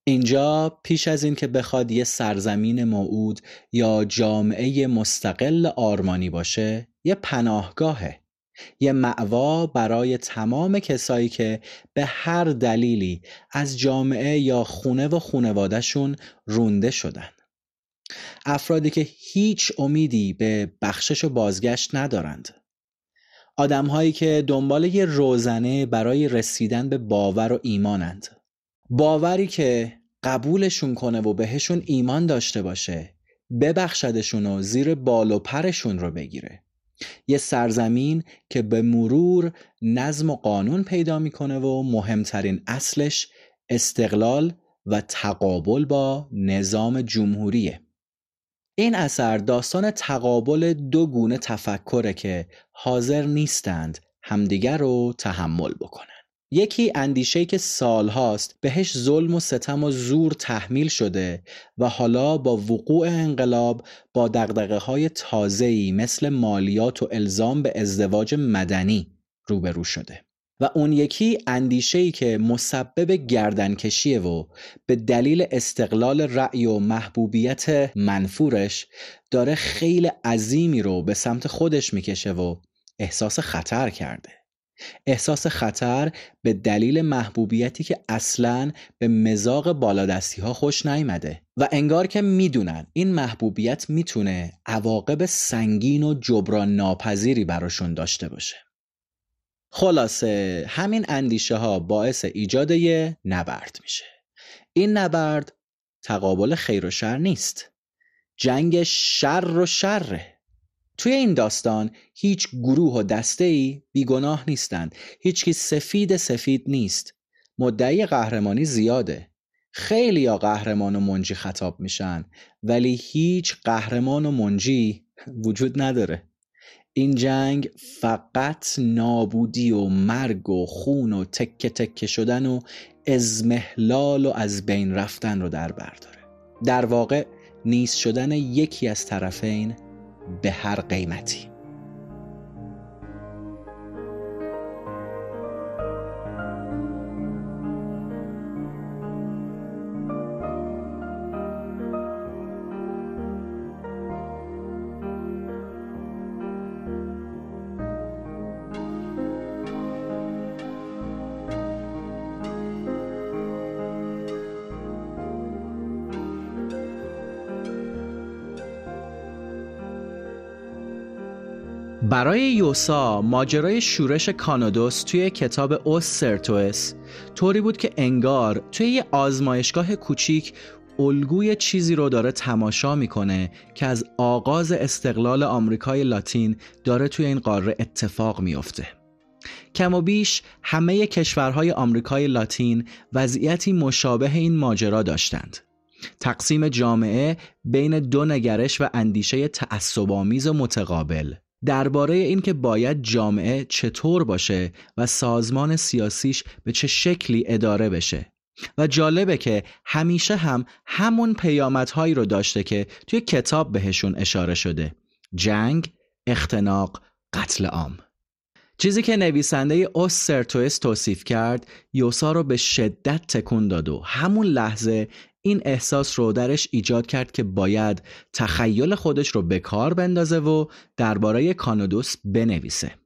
اینجا پیش از این که بخواد یه سرزمین موعود یا جامعه مستقل آرمانی باشه یه پناهگاهه. یه معوا برای تمام کسایی که به هر دلیلی از جامعه یا خونه و خونوادهشون رونده شدن. افرادی که هیچ امیدی به بخشش و بازگشت ندارند. آدمهایی که دنبال یه روزنه برای رسیدن به باور و ایمانند. باوری که قبولشون کنه و بهشون ایمان داشته باشه ببخشدشون و زیر بال و پرشون رو بگیره. یه سرزمین که به مرور نظم و قانون پیدا می‌کنه و مهمترین اصلش استقلال و تقابل با نظام جمهوریه. این اثر داستان تقابل دو گونه تفکره که حاضر نیستند همدیگر رو تحمل بکنن. یکی اندیشه که سالهاست بهش ظلم و ستم و زور تحمیل شده و حالا با وقوع انقلاب با دقدقه های تازه‌ای مثل مالیات و الزام به ازدواج مدنی روبرو شده. و اون یکی اندیشه ای که مسبب گردنکشیه و به دلیل استقلال رأی و محبوبیت منفورش داره خیلی عظیمی رو به سمت خودش می‌کشه و احساس خطر کرده. احساس خطر به دلیل محبوبیتی که اصلا به مزاق بالادستی ها خوش نیمده و انگار که می‌دونن این محبوبیت می‌تونه عواقب سنگین و جبران ناپذیری براشون داشته باشه. خلاصه همین اندیشه ها باعث ایجاد یه نبرد میشه. این نبرد تقابل خیر و شر نیست. جنگ شر و شره. توی این داستان هیچ گروه و دسته ای بیگناه نیستند. هیچ کی سفید سفید نیست. مدعی قهرمانی زیاده. خیلی یا قهرمان و منجی خطاب میشن ولی هیچ قهرمان و منجی وجود نداره. این جنگ فقط نابودی و مرگ و خون و تکه تکه شدن و ازمهلال و از بین رفتن رو در برداره. در واقع نیست شدن یکی از طرفین به هر قیمتی. برای یوسا ماجرای شورش کانادوس توی کتاب اوس سرتوس طوری بود که انگار توی یه آزمایشگاه کوچیک الگوی چیزی رو داره تماشا می‌کنه که از آغاز استقلال آمریکای لاتین داره توی این قاره اتفاق میافته. کم و بیش همه کشورهای آمریکای لاتین وضعیتی مشابه این ماجرا داشتند. تقسیم جامعه بین دو نگرش و اندیشه تعصب‌آمیز و متقابل درباره اینکه باید جامعه چطور باشه و سازمان سیاسیش به چه شکلی اداره بشه. و جالبه که همیشه هم همون پیامدهایی رو داشته که توی کتاب بهشون اشاره شده. جنگ، اختناق، قتل عام. چیزی که نویسنده اوس سرتویس توصیف کرد یوسا رو به شدت تکون داد و همون لحظه این احساس رو درش ایجاد کرد که باید تخیل خودش رو به کار بندازه و درباره کانودوس بنویسه.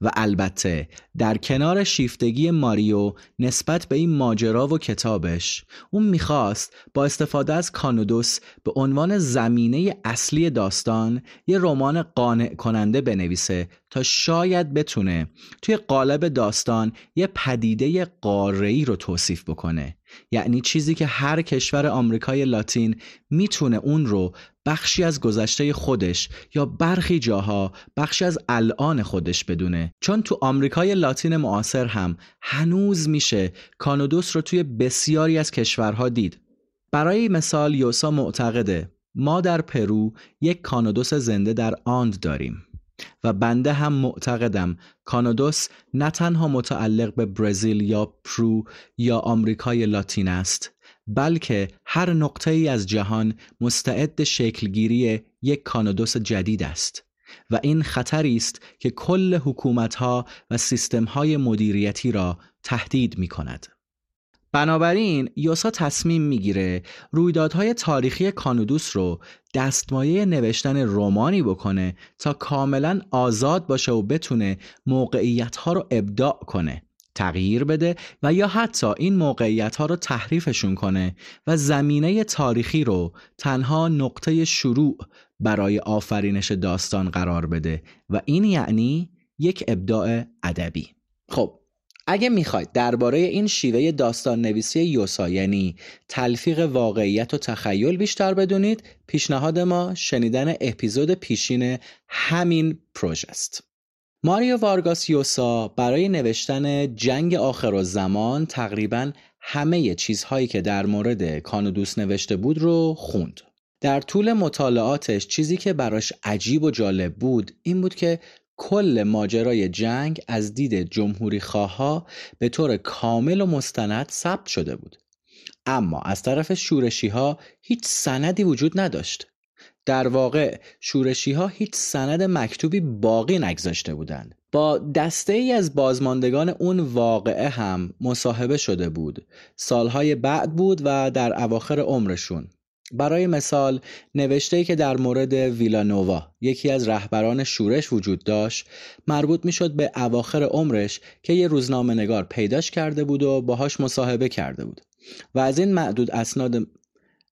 و البته در کنار شیفتگی ماریو نسبت به این ماجرا و کتابش اون می‌خواست با استفاده از کانودوس به عنوان زمینه اصلی داستان یه رمان قانع کننده بنویسه تا شاید بتونه توی قالب داستان یه پدیده قاره‌ای رو توصیف بکنه. یعنی چیزی که هر کشور آمریکای لاتین می‌تونه اون رو بخشی از گذشته خودش یا برخی جاها بخشی از الان خودش بدونه. چون تو آمریکای لاتین معاصر هم هنوز میشه کانودوس رو توی بسیاری از کشورها دید. برای مثال یوسا معتقده ما در پرو یک کانودوس زنده در آند داریم و بنده هم معتقدم کانادوس نه تنها متعلق به برزیل یا پرو یا آمریکای لاتین است بلکه هر نقطه ای از جهان مستعد شکلگیری یک کانادوس جدید است و این خطری است که کل حکومتها و سیستمهای مدیریتی را تهدید می کند. بنابراین یوسا تصمیم می‌گیره رویدادهای تاریخی کانودوس رو دستمایه نوشتن رومانی بکنه تا کاملا آزاد باشه و بتونه موقعیت ها رو ابداع کنه تغییر بده و یا حتی این موقعیت ها رو تحریفشون کنه و زمینه تاریخی رو تنها نقطه شروع برای آفرینش داستان قرار بده و این یعنی یک ابداع ادبی. خب اگه می‌خواید درباره این شیوه داستان نویسی یوسا یعنی تلفیق واقعیت و تخیل بیشتر بدونید پیشنهاد ما شنیدن اپیزود پیشین همین پروژه است. ماریو وارگاس یوسا برای نوشتن جنگ آخر و زمان تقریبا همه چیزهایی که در مورد کانودوس نوشته بود رو خوند. در طول مطالعاتش چیزی که براش عجیب و جالب بود این بود که کل ماجرای جنگ از دید جمهوری خواها به طور کامل و مستند ثبت شده بود. اما از طرف شورشی ها هیچ سندی وجود نداشت. در واقع شورشی ها هیچ سند مکتوبی باقی نگذاشته بودند. با دسته ای از بازماندگان اون واقعه هم مصاحبه شده بود. سالهای بعد بود و در اواخر عمرشون. برای مثال نوشته که در مورد ویلانووا یکی از رهبران شورش وجود داشت مربوط می‌شد به اواخر عمرش که یه روزنامه نگار پیداش کرده بود و باهاش مصاحبه کرده بود. و از این معدود اسناد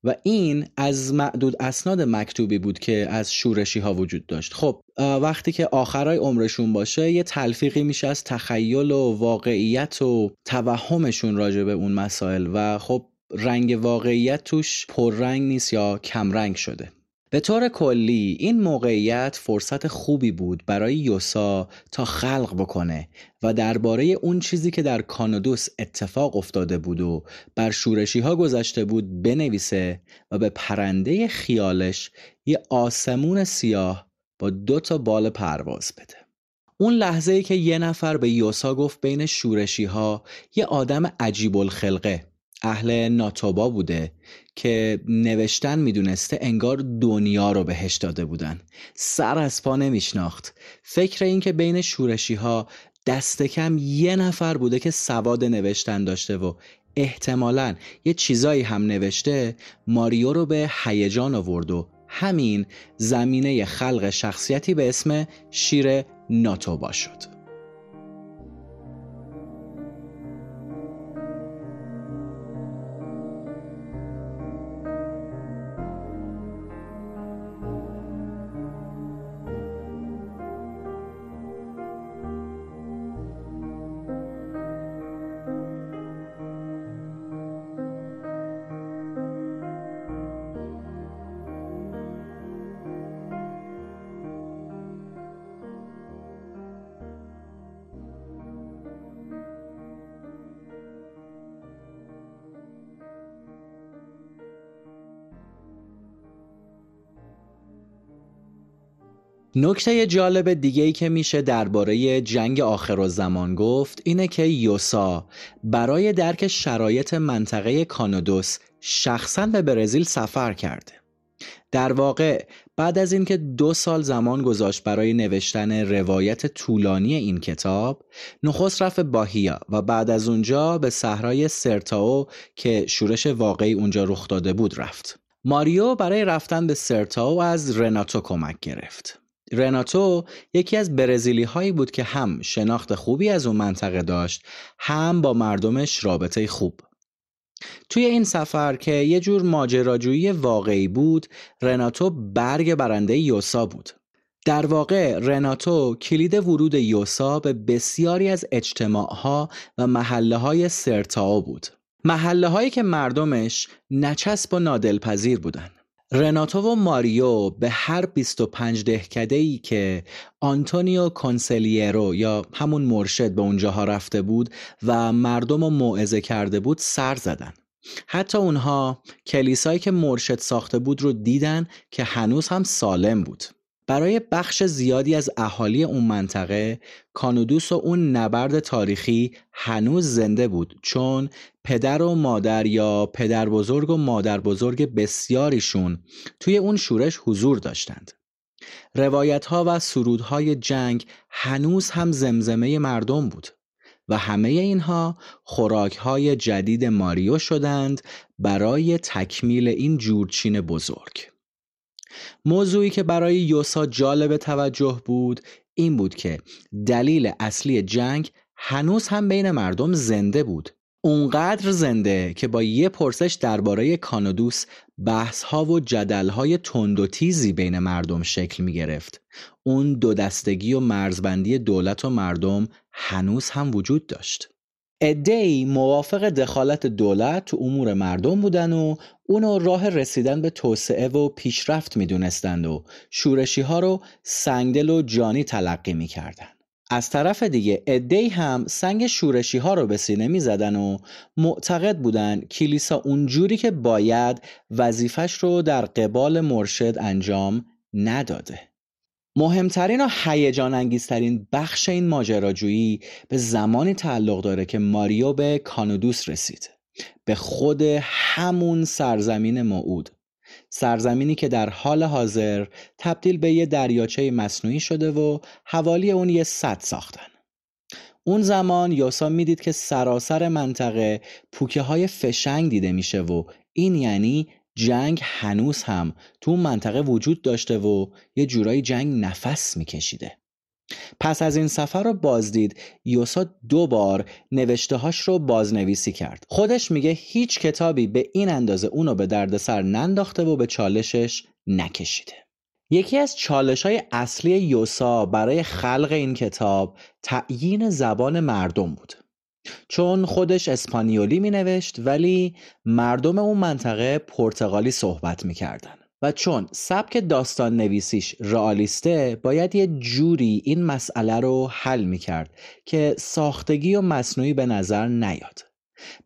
و این از معدود اسناد مکتوبی بود که از شورشی ها وجود داشت. خب وقتی که آخرای عمرشون باشه یه تلفیقی میشه از تخیل و واقعیت و توهمشون راجع به اون مسائل و خب رنگ واقعیت توش پررنگ نیست یا کمرنگ شده. به طور کلی این موقعیت فرصت خوبی بود برای یوسا تا خلق بکنه و درباره اون چیزی که در کانادوس اتفاق افتاده بود و بر شورشی ها گذشته بود بنویسه و به پرنده خیالش یه آسمون سیاه با دو تا بال پرواز بده. اون لحظه ای که یه نفر به یوسا گفت بین شورشی ها یه آدم عجیب الخلقه اهل ناتوبا بوده که نوشتن می‌دونسته انگار دنیا رو بهش داده بودن. سر از پا نمیشناخت. فکر این که بین شورشی ها دست کم یه نفر بوده که سواد نوشتن داشته و احتمالا یه چیزایی هم نوشته ماریو رو به هیجان آورد و همین زمینه خلق شخصیتی به اسم شیر ناتوبا شد. نکته جالب دیگه ای که میشه درباره جنگ آخر و زمان گفت اینه که یوسا برای درک شرایط منطقه کانودوس شخصا به برزیل سفر کرده. در واقع بعد از اینکه دو سال زمان گذاشت برای نوشتن روایت طولانی این کتاب نخست رفت باهیا و بعد از اونجا به صحرای سرتاو که شورش واقعی اونجا رخ داده بود رفت ماریو برای رفتن به سرتاو از رناتو کمک گرفت رناتو یکی از برزیلی هایی بود که هم شناخت خوبی از اون منطقه داشت هم با مردمش رابطه خوب. توی این سفر که یه جور ماجراجویی واقعی بود رناتو برگ برنده یوسا بود. در واقع رناتو کلید ورود یوسا به بسیاری از اجتماعها و محله های سرتاو بود. محله هایی که مردمش نچسب و نادلپذیر بودن. رناتو و ماریو به هر 25 دهکده ای که آنتونیو کنسلیرو یا همون مرشد به اونجاها رفته بود و مردم رو موعظه کرده بود سر زدن. حتی اونها کلیسایی که مرشد ساخته بود رو دیدن که هنوز هم سالم بود. برای بخش زیادی از اهالی اون منطقه کانودوس و اون نبرد تاریخی هنوز زنده بود چون پدر و مادر یا پدر بزرگ و مادر بزرگ بسیاریشون توی اون شورش حضور داشتند. روایت ها و سرودهای جنگ هنوز هم زمزمه مردم بود و همه اینها خوراک های جدید ماریو شدند برای تکمیل این جورچین بزرگ. موضوعی که برای یوسا جالب توجه بود این بود که دلیل اصلی جنگ هنوز هم بین مردم زنده بود اونقدر زنده که با یه پرسش درباره کانودوس بحث ها و جدل های تند و تیزی بین مردم شکل می گرفت. اون دو دستگی و مرزبندی دولت و مردم هنوز هم وجود داشت. ادهی موافق دخالت دولت تو امور مردم بودن و اونو راه رسیدن به توسعه و پیشرفت می‌دونستند و شورشی ها رو سنگدل و جانی تلقی می‌کردن. از طرف دیگه ادهی هم سنگ شورشی ها رو به سینه می زدن و معتقد بودن کلیسا اونجوری که باید وظیفش رو در قبال مرشد انجام نداده. مهمترین و هیجان انگیزترین بخش این ماجراجویی به زمانی تعلق داره که ماریو به کانودوس رسید به خود همون سرزمین موعود سرزمینی که در حال حاضر تبدیل به یه دریاچه مصنوعی شده و حوالی اون یه سد ساختن. اون زمان یوسا می‌دید که سراسر منطقه پوکه های فشنگ دیده میشه و این یعنی جنگ هنوز هم تو منطقه وجود داشته و یه جورایی جنگ نفس میکشیده. پس از این سفر رو بازدید. یوسا دو بار نوشته هاش رو بازنویسی کرد. خودش میگه هیچ کتابی به این اندازه اونو به دردسر ننداخته و به چالشش نکشیده. یکی از چالش های اصلی یوسا برای خلق این کتاب تعیین زبان مردم بود. چون خودش اسپانیولی می نوشت ولی مردم اون منطقه پرتغالی صحبت می. و چون سبک داستان نویسیش رئالیسته باید یه جوری این مسئله رو حل می کرد که ساختگی و مصنوعی به نظر نیاد.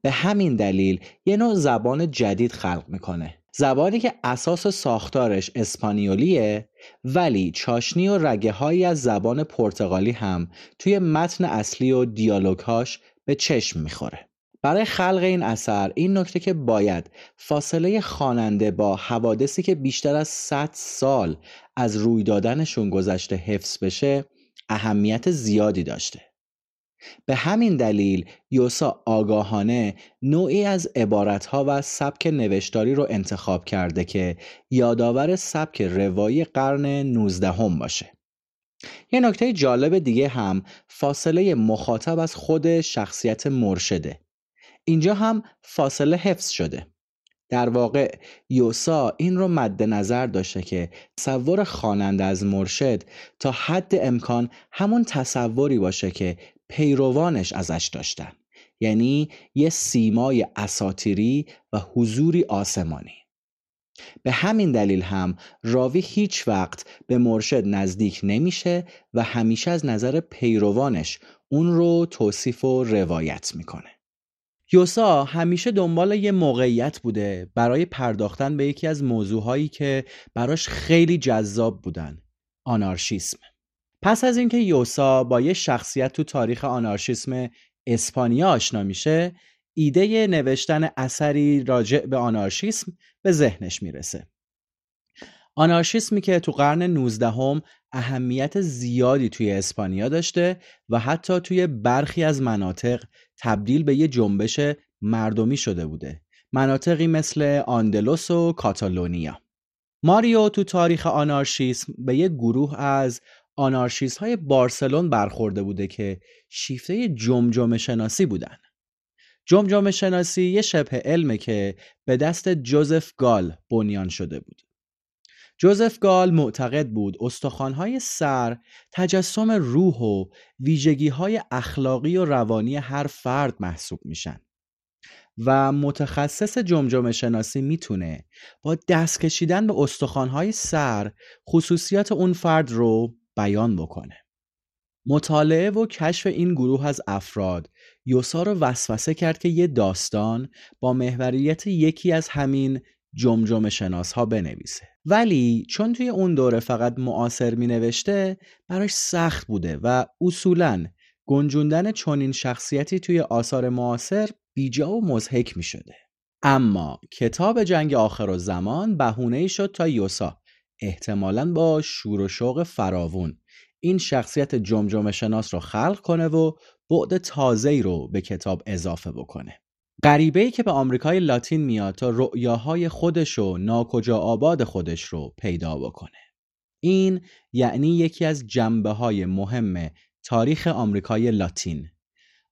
به همین دلیل یه نوع زبان جدید خلق می‌کنه. زبانی که اساس ساختارش اسپانیولیه ولی چاشنی و رگه هایی از زبان پرتغالی هم توی متن اصلی و دیالوگهاش به چشم می‌خوره. برای خلق این اثر این نکته که باید فاصله خواننده با حوادثی که بیشتر از 100 سال از روی دادنشون گذشته حفظ بشه اهمیت زیادی داشته. به همین دلیل یوسا آگاهانه نوعی از عبارتها و سبک نوشتاری رو انتخاب کرده که یادآور سبک روایی قرن 19 هم باشه. یه نکته جالب دیگه هم فاصله مخاطب از خود شخصیت مرشده. اینجا هم فاصله حفظ شده. در واقع یوسا این رو مد نظر داشته که تصور خواننده از مرشد تا حد امکان همون تصوری باشه که پیروانش ازش داشتن. یعنی یه سیمای اساتیری و حضوری آسمانی. به همین دلیل هم راوی هیچ وقت به مرشد نزدیک نمیشه و همیشه از نظر پیروانش اون رو توصیف و روایت می‌کنه. یوسا همیشه دنبال یه موقعیت بوده برای پرداختن به یکی از موضوعهایی که براش خیلی جذاب بودن آنارشیسم. پس از اینکه یوسا با یه شخصیت تو تاریخ آنارشیسم اسپانیا آشنا میشه ایده نوشتن اثری راجع به آنارشیسم به ذهنش می‌رسه. آنارشیسمی که تو قرن 19 هم اهمیت زیادی توی اسپانیا داشته و حتی توی برخی از مناطق تبدیل به یه جنبش مردمی شده بوده. مناطقی مثل آندلوس و کاتالونیا. ماریو تو تاریخ آنارشیسم به یه گروه از آنارشیست های بارسلون برخورده بوده که شیفته جمجمه شناسی بودن. جمجمه شناسی یه شبه علمه که به دست جوزف گال بنیان شده بود. جوزف گال معتقد بود استخوانهای سر تجسم روح و ویژگیهای اخلاقی و روانی هر فرد محسوب میشن. و متخصص جمجمه شناسی می‌تونه با دست کشیدن به استخوانهای سر خصوصیات اون فرد رو بیان بکنه. مطالعه و کشف این گروه از افراد یوسا رو وسوسه کرد که یه داستان با محوریت یکی از همین جمجمه شناس ها بنویسه ولی چون توی اون دوره فقط معاصر می نوشته براش سخت بوده و اصولا گنجوندن چنین شخصیتی توی آثار معاصر بیجا و مزهک می شده. اما کتاب جنگ آخر و زمان بهونه شد تا یوسا احتمالا با شور و شوق فراوون این شخصیت جمجمه شناس رو خلق کنه و بعد تازه رو به کتاب اضافه بکنه. غریبه ای که به آمریکای لاتین میاد تا رؤیاهای خودش و ناکجا آباد خودش رو پیدا بکنه. این یعنی یکی از جنبه های مهم تاریخ آمریکای لاتین.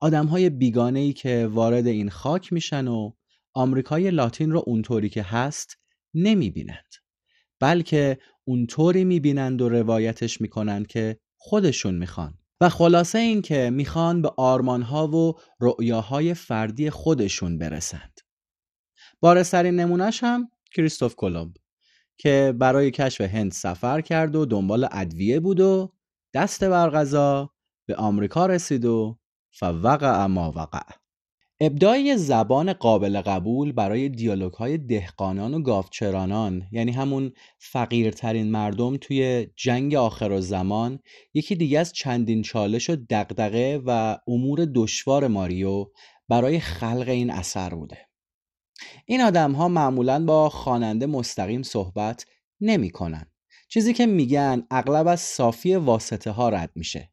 آدم های بیگانه ای که وارد این خاک میشن و آمریکای لاتین رو اونطوری که هست نمی‌بینند. بلکه اونطوری می‌بینند و روایتش می‌کنند که خودشون می‌خوان. و خلاصه این که می‌خوان به آرمانها و رؤیاهای فردی خودشون برسند. بارسترین نمونهش هم کریستوف کلمب که برای کشف هند سفر کرد و دنبال ادویه بود و دست برغذا به آمریکا رسید و فوقع ما وقع ابداعی زبان قابل قبول برای دیالوگ های دهقانان و گاوچرانان یعنی همون فقیرترین مردم توی جنگ آخر زمان یکی دیگه از چندین چالش و دقدقه و امور دشوار ماریو برای خلق این اثر بوده. این آدم ها معمولا با خواننده مستقیم صحبت نمی کنن. چیزی که میگن اغلب از صافی واسطه ها رد میشه.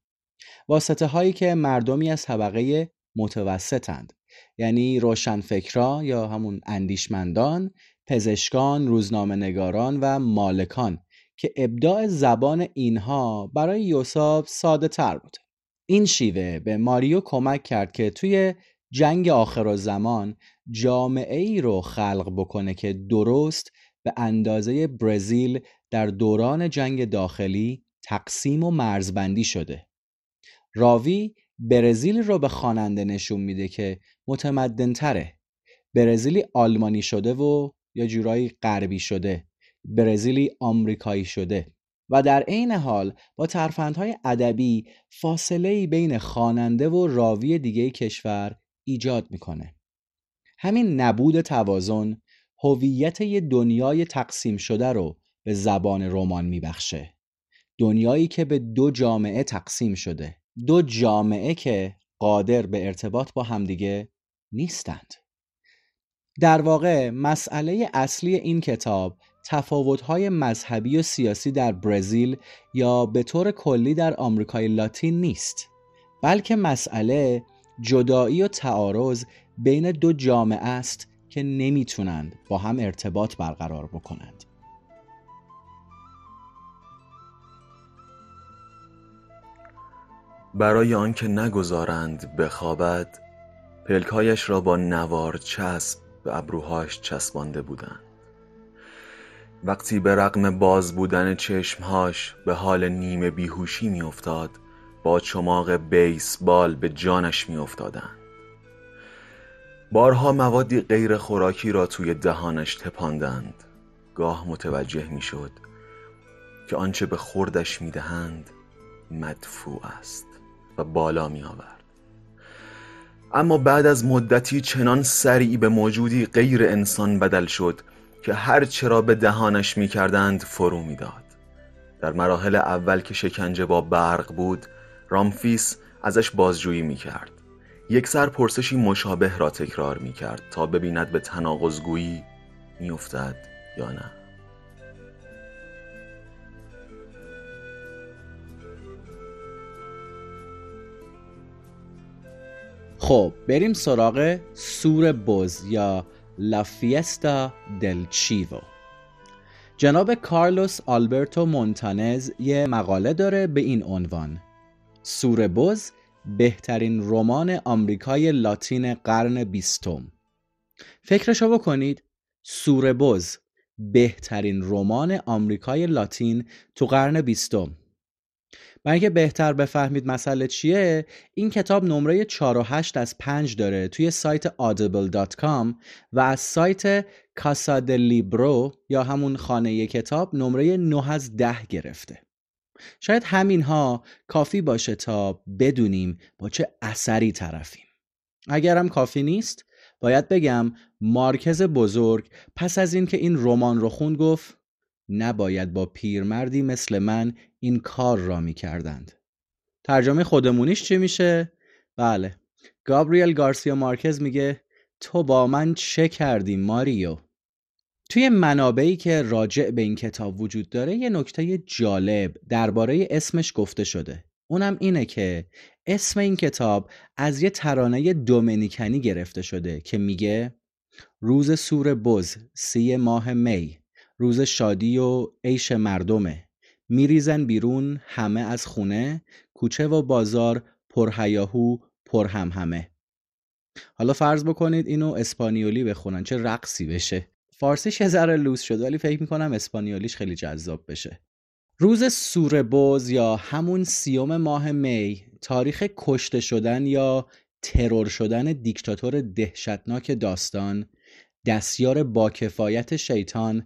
واسطه هایی که مردمی از طبقه متوسطند. یعنی روشنفکرا یا همون اندیشمندان پزشکان روزنامه نگاران و مالکان که ابداع زبان اینها برای یوساب ساده تر بود. این شیوه به ماریو کمک کرد که توی جنگ آخر زمان جامعه ای رو خلق بکنه که درست به اندازه برزیل در دوران جنگ داخلی تقسیم و مرزبندی شده. راوی برزیل رو به خواننده نشون میده که متمدن تره برزیلی آلمانی شده و یا جورایی غربی شده. برزیلی آمریکایی شده. و در عین حال با ترفندهای ادبی فاصله بین خواننده و راوی دیگه کشور ایجاد می‌کنه. همین نبود توازن هویت یه دنیای تقسیم شده رو به زبان رمان میبخشه. دنیایی که به دو جامعه تقسیم شده. دو جامعه که قادر به ارتباط با همدیگه نیستند. در واقع مسئله اصلی این کتاب تفاوت‌های مذهبی و سیاسی در برزیل یا به طور کلی در آمریکای لاتین نیست بلکه مسئله جدایی و تعارض بین دو جامعه است که نمی‌تونند با هم ارتباط برقرار بکنند. برای آنکه نگذارند بخوابد پلکایش را با نوار چسب به ابروهاش چسبانده بودند. وقتی به رغم باز بودن چشمهاش به حال نیمه بیهوشی میافتاد با چماق بیسبال به جانش میافتادند. بارها موادی غیر خوراکی را توی دهانش تپاندند. گاه متوجه می‌شد که آنچه به خوردش می‌دهند مدفوع است. و بالا می آورد. اما بعد از مدتی چنان سریع به موجودی غیر انسان بدل شد که هر چرا به دهانش می کردند فرو می داد. در مراحل اول که شکنجه با برق بود رامفیس ازش بازجویی می‌کرد یک سر پرسشی مشابه را تکرار می‌کرد تا ببیند به تناقضگویی میافتد یا نه. خب بریم سراغ سور بز یا لا فیستا دل چیوو جناب کارلوس آلبرتو مونتانز یه مقاله داره به این عنوان. سور بز بهترین رمان آمریکای لاتین قرن بیستم. فکرشو بکنید سور بز بهترین رمان آمریکای لاتین تو قرن بیستم. برای اینکه بهتر بفهمید مسئله چیه این کتاب نمره 4 و 8 از 5 داره توی سایت audible.com و از سایت کاسا لیبرو یا همون خانه کتاب نمره 9 از 10 گرفته. شاید همین ها کافی باشه تا بدونیم با چه اثری طرفیم. اگرم کافی نیست باید بگم مارکز بزرگ پس از اینکه این رمان رو خوند گفت نباید با پیرمردی مثل من این کار را می کردند. ترجمه خودمونیش چی میشه؟ بله گابریل گارسیا مارکز میگه تو با من چه کردی ماریو؟ توی منابعی که راجع به این کتاب وجود داره یه نکته جالب درباره اسمش گفته شده اونم اینه که اسم این کتاب از یه ترانه دومینیکنی گرفته شده که میگه روز سور بز سی ماه می روز شادی و عیش مردمه. میریزن بیرون همه از خونه کوچه و بازار پرهیاهو پر هم همه حالا فرض بکنید اینو اسپانیولی بخونن چه رقصی بشه. فارسیش یه ذره لوس شده ولی فکر می‌کنم اسپانیولیش خیلی جذاب بشه. روز سور بوز یا همون سیوم ماه می تاریخ کشته شدن یا ترور شدن دیکتاتور دهشتناک داستان دستیار با کفایت شیطان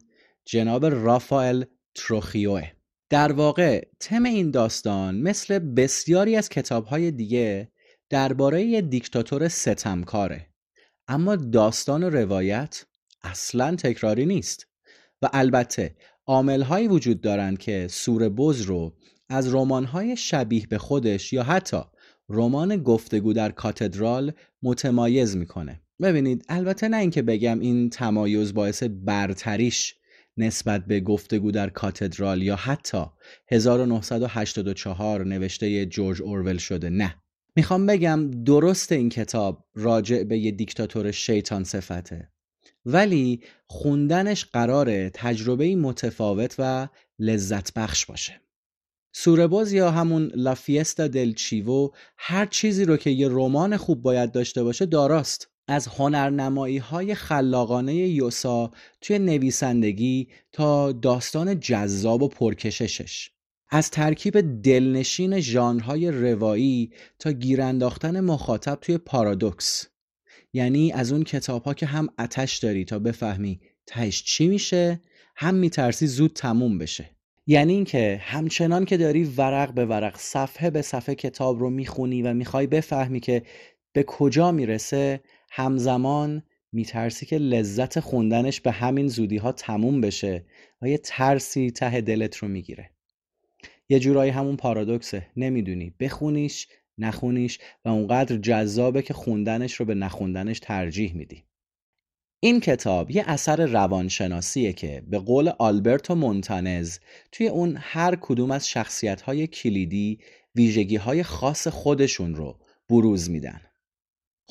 جناب رافائل تروخیوه. در واقع تم این داستان مثل بسیاری از کتابهای دیگه درباره یه دیکتاتور ستمکاره. اما داستان و روایت اصلا تکراری نیست. و البته عاملهایی وجود دارند که سور بز رو از رمان‌های شبیه به خودش یا حتی رمان گفتگو در کاتدرال متمایز می‌کنه. ببینید البته نه اینکه بگم این تمایز باعث برتریش نسبت به گفتگو در کاتدرال یا حتی 1984 نوشته جورج اورول شده. نه. می‌خوام بگم درست این کتاب راجع به یه دیکتاتور شیطان صفته. ولی خوندنش قراره تجربه متفاوت و لذت بخش باشه سورباز یا همون لافیستا دل چیوو هر چیزی رو که یه رمان خوب باید داشته باشه داراست. از هنرنمایی های خلاقانه یوسا توی نویسندگی تا داستان جذاب و پرکششش. از ترکیب دلنشین ژانرهای روایی تا گیرانداختن مخاطب توی پارادوکس. یعنی از اون کتاب ها که هم اتش داری تا بفهمی تهش چی میشه هم میترسی زود تموم بشه. یعنی اینکه همچنان که داری ورق به ورق صفحه به صفحه کتاب رو می‌خونی و می‌خوای بفهمی که به کجا می‌رسه همزمان میترسی که لذت خوندنش به همین زودی ها تموم بشه و یه ترسی ته دلت رو می‌گیره. یه جورایی همون پارادوکسه. نمی‌دونی. بخونیش نخونیش و اونقدر جذابه که خوندنش رو به نخوندنش ترجیح میدی. این کتاب یه اثر روانشناسیه که به قول آلبرتو مونتانز توی اون هر کدوم از شخصیت های کلیدی ویژگی های خاص خودشون رو بروز میدن.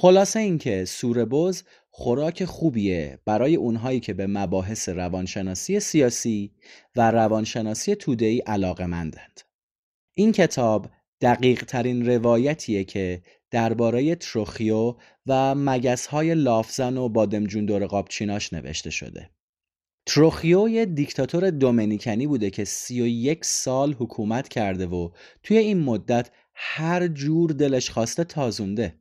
خلاصه اینکه سوربز خوراک خوبیه برای اونهایی که به مباحث روانشناسی سیاسی و روانشناسی تودهی علاقه مندند. این کتاب دقیق ترین روایتیه که درباره تروخیو و مگس های لافزن و بادمجون دور قابچیناش نوشته شده. تروخیو یه دیکتاتور دومینیکنی بوده که سی و یک سال حکومت کرده و توی این مدت هر جور دلش خواسته تازونده.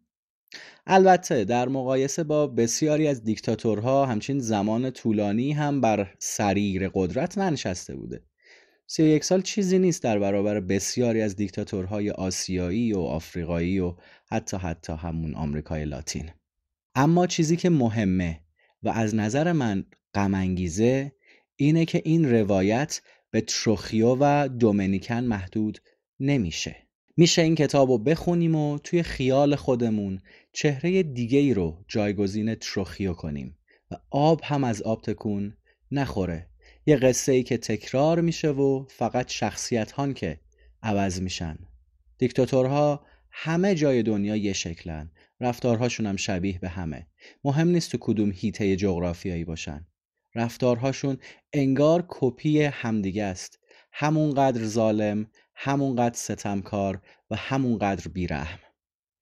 البته در مقایسه با بسیاری از دیکتاتورها همچین زمان طولانی هم بر سریر قدرت ننشسته بوده. سی یک سال چیزی نیست در برابر بسیاری از دیکتاتورهای آسیایی و آفریقایی و حتی حتی همون آمریکای لاتین اما چیزی که مهمه و از نظر من غمانگیزه اینه که این روایت به تروخیو و دومینیکن محدود نمیشه میشه این کتاب رو بخونیم و توی خیال خودمون چهره دیگه ای رو جایگزین تروخیو کنیم و آب هم از آب تکون نخوره. یه قصه ای که تکرار میشه و فقط شخصیت هان که عوض میشن. دیکتاتورها همه جای دنیا یه شکلن. رفتارهاشون هم شبیه به همه. مهم نیست تو کدوم هیته جغرافیایی باشن. رفتارهاشون انگار کپی همدیگه است. همونقدر ظالم همونقدر ستمکار و همونقدر بیرحم.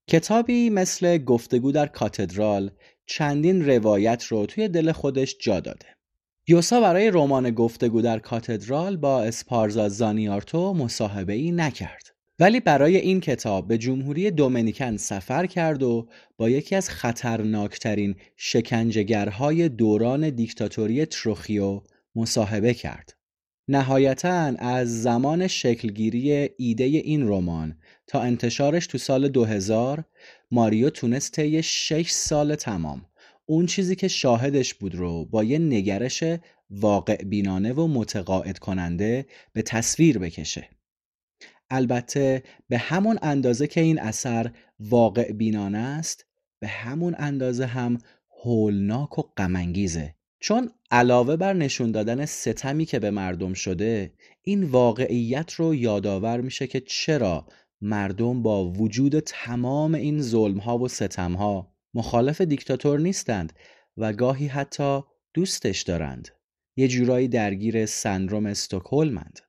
کتابی مثل گفتگو در کاتدرال چندین روایت رو توی دل خودش جا داده. یوسا برای رمان گفتگو در کاتدرال با اسپارزا زانیارتو مصاحبه ای نکرد. ولی برای این کتاب به جمهوری دومینیکن سفر کرد و با یکی از خطرناکترین شکنجهگرهای دوران دیکتاتوری تروخیو مصاحبه کرد. نهایتا از زمان شکلگیری ایده این رمان تا انتشارش تو سال 2000 ماریو تونست طی 6 سال تمام اون چیزی که شاهدش بود رو با یه نگرش واقع بینانه و متقاعد کننده به تصویر بکشه. البته به همون اندازه که این اثر واقع بینانه است به همون اندازه هم هولناک و غمانگیزه چون علاوه بر نشون دادن ستمی که به مردم شده این واقعیت رو یادآور میشه که چرا مردم با وجود تمام این ظلم ها و ستم ها مخالف دیکتاتور نیستند و گاهی حتی دوستش دارند. یه جورایی درگیر سندروم استکهلمند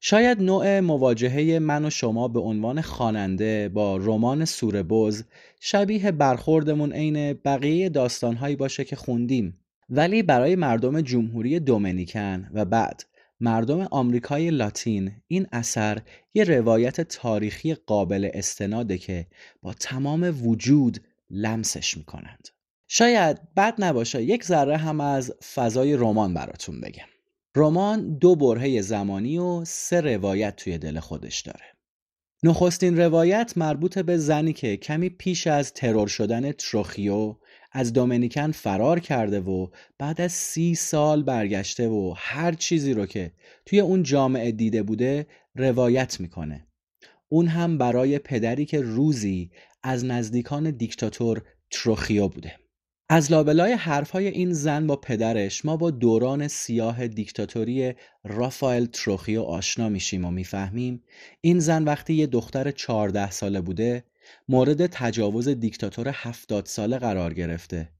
شاید نوع مواجهه من و شما به عنوان خواننده با رمان سوربز شبیه برخوردمون عین بقیه داستانهایی باشه که خوندیم. ولی برای مردم جمهوری دومینیکن و بعد مردم آمریکای لاتین این اثر یه روایت تاریخی قابل استناده که با تمام وجود لمسش می‌کنند شاید بد نباشه یک ذره هم از فضای رمان براتون بگم رمان دو برهه زمانی و سه روایت توی دل خودش داره. نخستین روایت مربوط به زنی که کمی پیش از ترور شدن تروخیو از دومینیکن فرار کرده و بعد از سی سال برگشته و هر چیزی رو که توی اون جامعه دیده بوده روایت می‌کنه. اون هم برای پدری که روزی از نزدیکان دیکتاتور تروخیو بوده. از لابلای حرفهای این زن با پدرش ما با دوران سیاه دیکتاتوری رافائل تروخیو آشنا میشیم و می‌فهمیم این زن وقتی یه دختر 14 ساله بوده مورد تجاوز دیکتاتور 70 ساله قرار گرفته.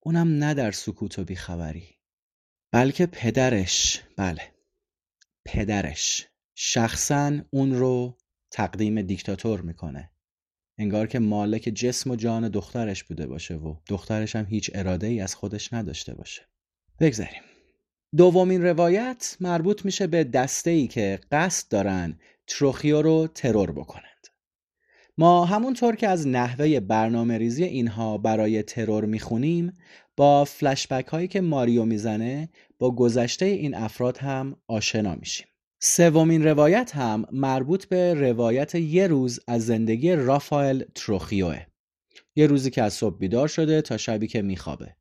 اونم نه در سکوت و بیخبری. بلکه پدرش بله. پدرش. شخصا اون رو تقدیم دیکتاتور می‌کنه. انگار که مالک جسم و جان دخترش بوده باشه و دخترش هم هیچ اراده ای از خودش نداشته باشه. بگذاریم. دومین روایت مربوط میشه به دسته ای که قصد دارن تروخیو رو ترور بکنند ما همونطور که از نحوه برنامه ریزی اینها برای ترور می‌خونیم با فلشبک هایی که ماریو می‌زنه با گذشته این افراد هم آشنا میشیم. سومین روایت هم مربوط به روایت یه روز از زندگی رافائل تروخیوه. یه روزی که از صبح بیدار شده تا شبی که میخوابه.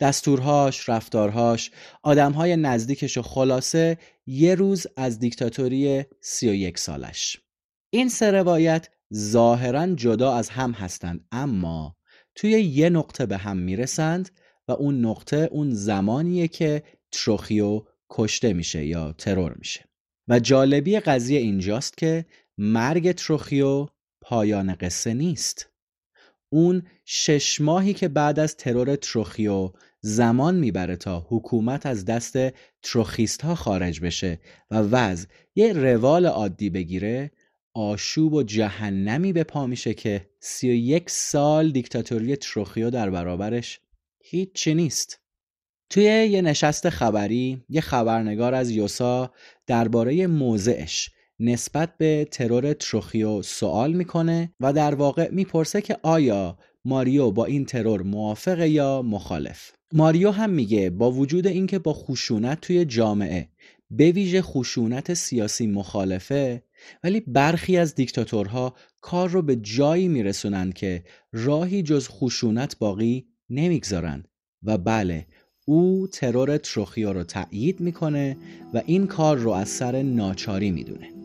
دستورهاش، رفتارهاش، آدمهای نزدیکش و خلاصه یه روز از دیکتاتوری سی و یک سالش. این سه روایت ظاهرا جدا از هم هستند اما توی یه نقطه به هم می‌رسند و اون نقطه اون زمانیه که تروخیو کشته میشه یا ترور میشه. و جالبی قضیه اینجاست که مرگ تروخیو پایان قصه نیست. اون شش ماهی که بعد از ترور تروخیو زمان می‌بره تا حکومت از دست تروخیست ها خارج بشه و وضع یه روال عادی بگیره آشوب و جهنمی به پا میشه که سی و یک سال دیکتاتوری تروخیو در برابرش هیچی نیست. توی یه نشست خبری یه خبرنگار از یوسا درباره موضعش نسبت به ترور تروخیو سوال می‌کنه و در واقع می‌پرسه که آیا ماریو با این ترور موافقه یا مخالف؟ ماریو هم میگه با وجود اینکه با خشونت توی جامعه به ویژه خشونت سیاسی مخالفه ولی برخی از دیکتاتورها کار رو به جایی میرسونند که راهی جز خشونت باقی نمی‌گذارند و بله او ترور تروخیو رو تأیید می‌کنه و این کار رو از سر ناچاری می‌دونه.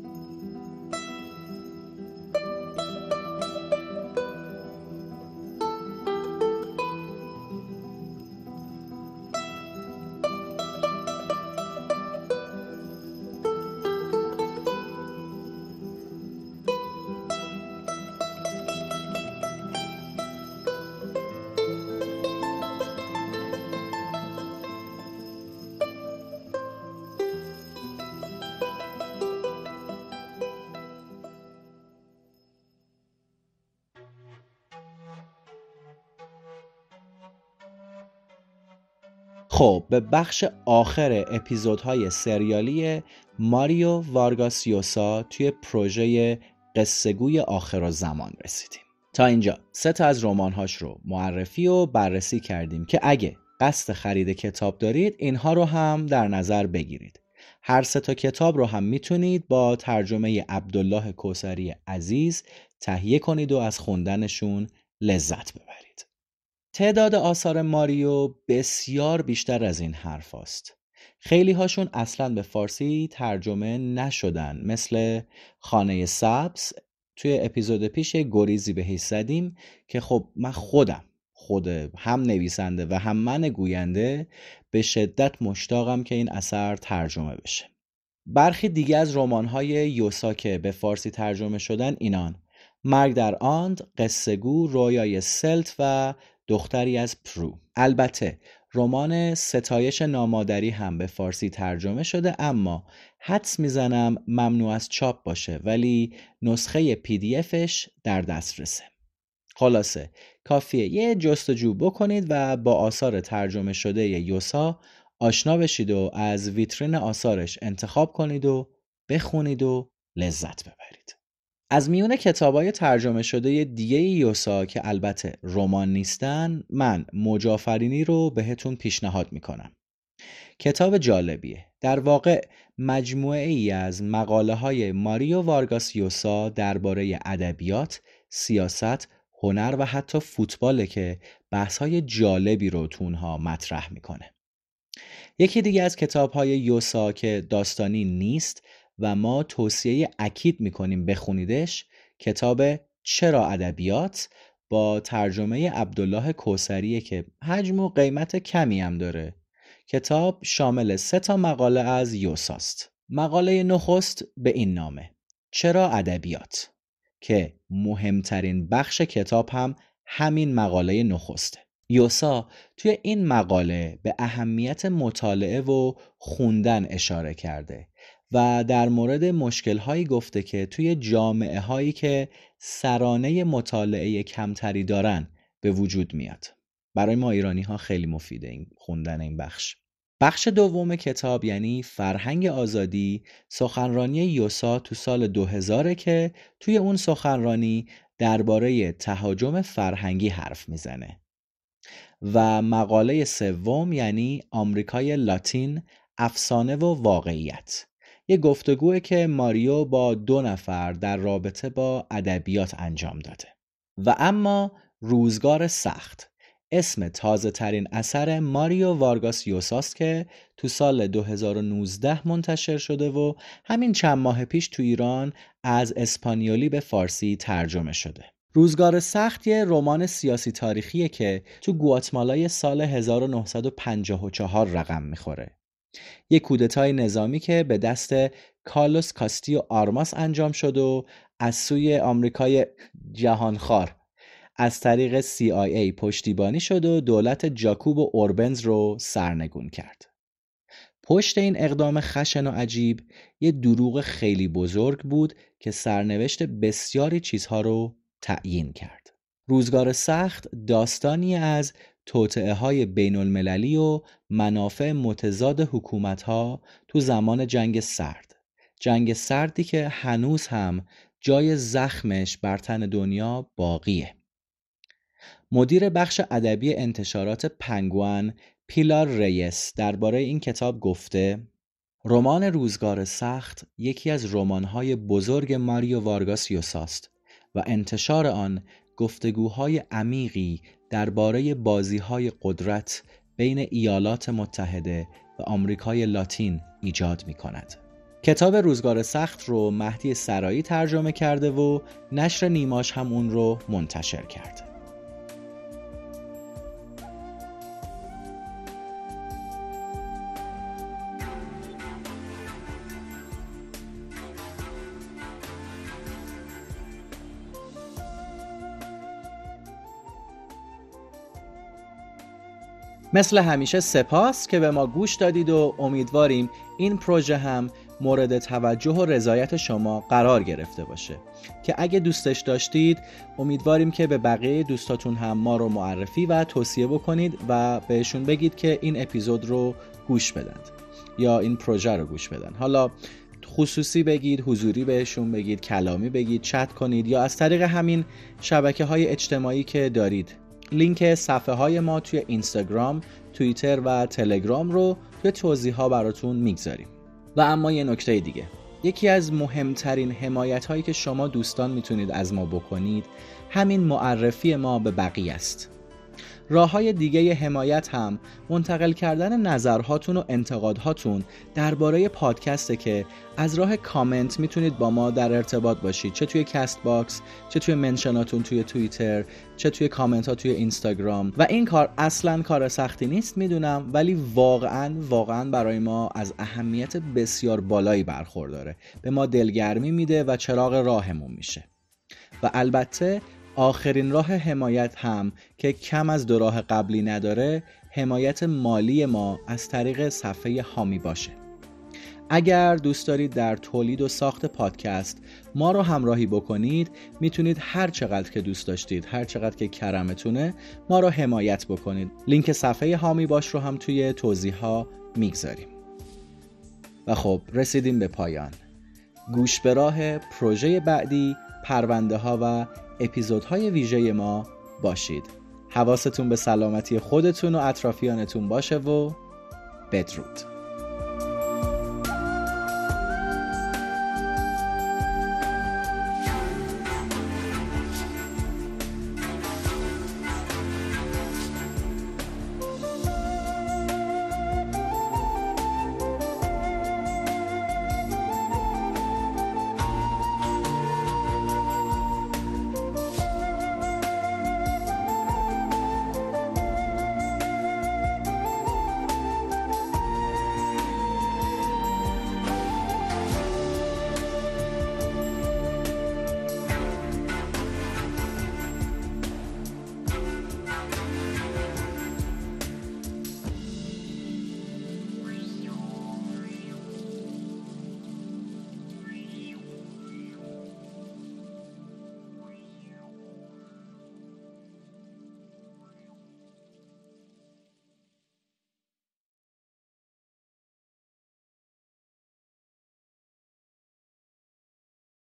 به بخش آخر اپیزودهای سریالی ماریو وارگاسیوسا توی پروژه قصهگوی آخر زمان رسیدیم. تا اینجا سه تا از رمانهاش رو معرفی و بررسی کردیم که اگه قصد خرید کتاب دارید اینها رو هم در نظر بگیرید. هر سه تا کتاب رو هم می‌تونید با ترجمه عبدالله کوسری عزیز تهیه کنید و از خوندنشون لذت ببرید. تعداد آثار ماریو بسیار بیشتر از این حرف است. خیلی هاشون اصلا به فارسی ترجمه نشدن مثل خانه سبز توی اپیزود پیش گریزی بهش زدیم که خب من خودم خود هم نویسنده و هم من گوینده به شدت مشتاقم که این اثر ترجمه بشه برخی دیگه از رمان‌های یوسا که به فارسی ترجمه شدن اینان مرگ در آند، قصه گو، رویای سلت و دختری از پرو. البته رمان ستایش نامادری هم به فارسی ترجمه شده اما حدس می‌زنم ممنوع الچاپ باشه ولی نسخه PDF ش در دسترسه. خلاصه کافیه. یه جستجو بکنید و با آثار ترجمه شده یوسا آشنا بشید و از ویترین آثارش انتخاب کنید و بخونید و لذت ببرید. از میون کتابای ترجمه شده دیگه یوسا که البته رمان نیستن من مجافرینی رو بهتون پیشنهاد می‌کنم. کتاب جالبیه. در واقع مجموعه ای از مقاله های ماریو وارگاس یوسا درباره ادبیات، سیاست، هنر و حتی فوتباله که بحث های جالبی رو تونها مطرح می‌کنه. یکی دیگه از کتاب های یوسا که داستانی نیست و ما توصیه اکید می‌کنیم بخونیدش کتاب چرا ادبیات با ترجمه عبدالله کوسریه که حجم و قیمت کمی هم داره. کتاب شامل سه تا مقاله از یوساست. مقاله نخست به این نامه چرا ادبیات؟ که مهمترین بخش کتاب هم همین مقاله نخسته. یوسا توی این مقاله به اهمیت مطالعه و خوندن اشاره کرده. و در مورد مشکل هایی گفته که توی جامعه هایی که سرانه مطالعه کمتری دارن به وجود میاد. برای ما ایرانی ها خیلی مفیده این خوندن این بخش. بخش دوم کتاب یعنی فرهنگ آزادی سخنرانی یوسا تو سال 2000 که توی اون سخنرانی درباره تهاجم فرهنگی حرف می‌زنه. و مقاله سوم یعنی آمریکای لاتین افسانه و واقعیت. یه گفتگوه که ماریو با دو نفر در رابطه با ادبیات انجام داده و اما روزگار سخت اسم تازه ترین اثر ماریو وارگاس یوساست که تو سال 2019 منتشر شده و همین چند ماه پیش تو ایران از اسپانیولی به فارسی ترجمه شده. روزگار سخت یه رمان سیاسی تاریخیه که تو گواتمالای سال 1954 رقم می‌خوره. یک کودتای نظامی که به دست کارلوس کاستیو آرماس انجام شد و از سوی آمریکای جهانخوار از طریق CIA پشتیبانی شد و دولت جاکوب و اوربنز رو سرنگون کرد. پشت این اقدام خشن و عجیب یه دروغ خیلی بزرگ بود که سرنوشت بسیاری چیزها رو تعیین کرد. روزگار سخت داستانی از توطعه های بین المللی و منافع متضاد حکومت ها تو زمان جنگ سرد. جنگ سردی که هنوز هم جای زخمش بر تن دنیا باقیه. مدیر بخش ادبی انتشارات پنگوان پیلار ریس درباره این کتاب گفته رمان روزگار سخت یکی از رمان‌های بزرگ ماریو وارگاس یوساست و انتشار آن گفتگوهای عمیقی درباره بازیهای قدرت بین ایالات متحده و آمریکای لاتین ایجاد می کند. کتاب روزگار سخت رو مهدی سرایی ترجمه کرده و نشر نیماش هم اون رو منتشر کرده. مثل همیشه سپاس که به ما گوش دادید و امیدواریم این پروژه هم مورد توجه و رضایت شما قرار گرفته باشه. که اگه دوستش داشتید امیدواریم که به بقیه دوستاتون هم ما رو معرفی و توصیه بکنید و بهشون بگید که این اپیزود رو گوش بدند یا این پروژه رو گوش بدن. حالا خصوصی بگید حضوری بهشون بگید کلامی بگید چت کنید یا از طریق همین شبکه های اجتماعی که دارید لینک صفحه های ما توی اینستاگرام، توییتر و تلگرام رو توی توضیح ها براتون می‌گذاریم. و اما یه نکته دیگه یکی از مهمترین حمایت هایی که شما دوستان می‌تونید از ما بکنید همین معرفی ما به بقیه است راه های دیگه حمایت هم منتقل کردن نظرهاتون و انتقادهاتون درباره پادکسته که از راه کامنت می‌تونید با ما در ارتباط باشید. چه توی کست باکس چه توی منشناتون توی توییتر چه توی کامنت ها توی اینستاگرام. و این کار اصلا کار سختی نیست می‌دونم ولی واقعا واقعا برای ما از اهمیت بسیار بالایی برخورداره. به ما دلگرمی میده و چراغ راهمون میشه. و البته آخرین راه حمایت هم که کم از دو راه قبلی نداره حمایت مالی ما از طریق صفحه هامی باشه. اگر دوست دارید در تولید و ساخت پادکست ما رو همراهی بکنید می‌تونید هر چقدر که دوست داشتید هر چقدر که کرمتونه ما رو حمایت بکنید. لینک صفحه هامی باش رو هم توی توضیح ها می‌گذاریم. و خب رسیدیم به پایان. گوش به راه پروژه بعدی پرونده ها و اپیزودهای ویژه ما باشید. حواستون به سلامتی خودتون و اطرافیانتون باشه و بدرود.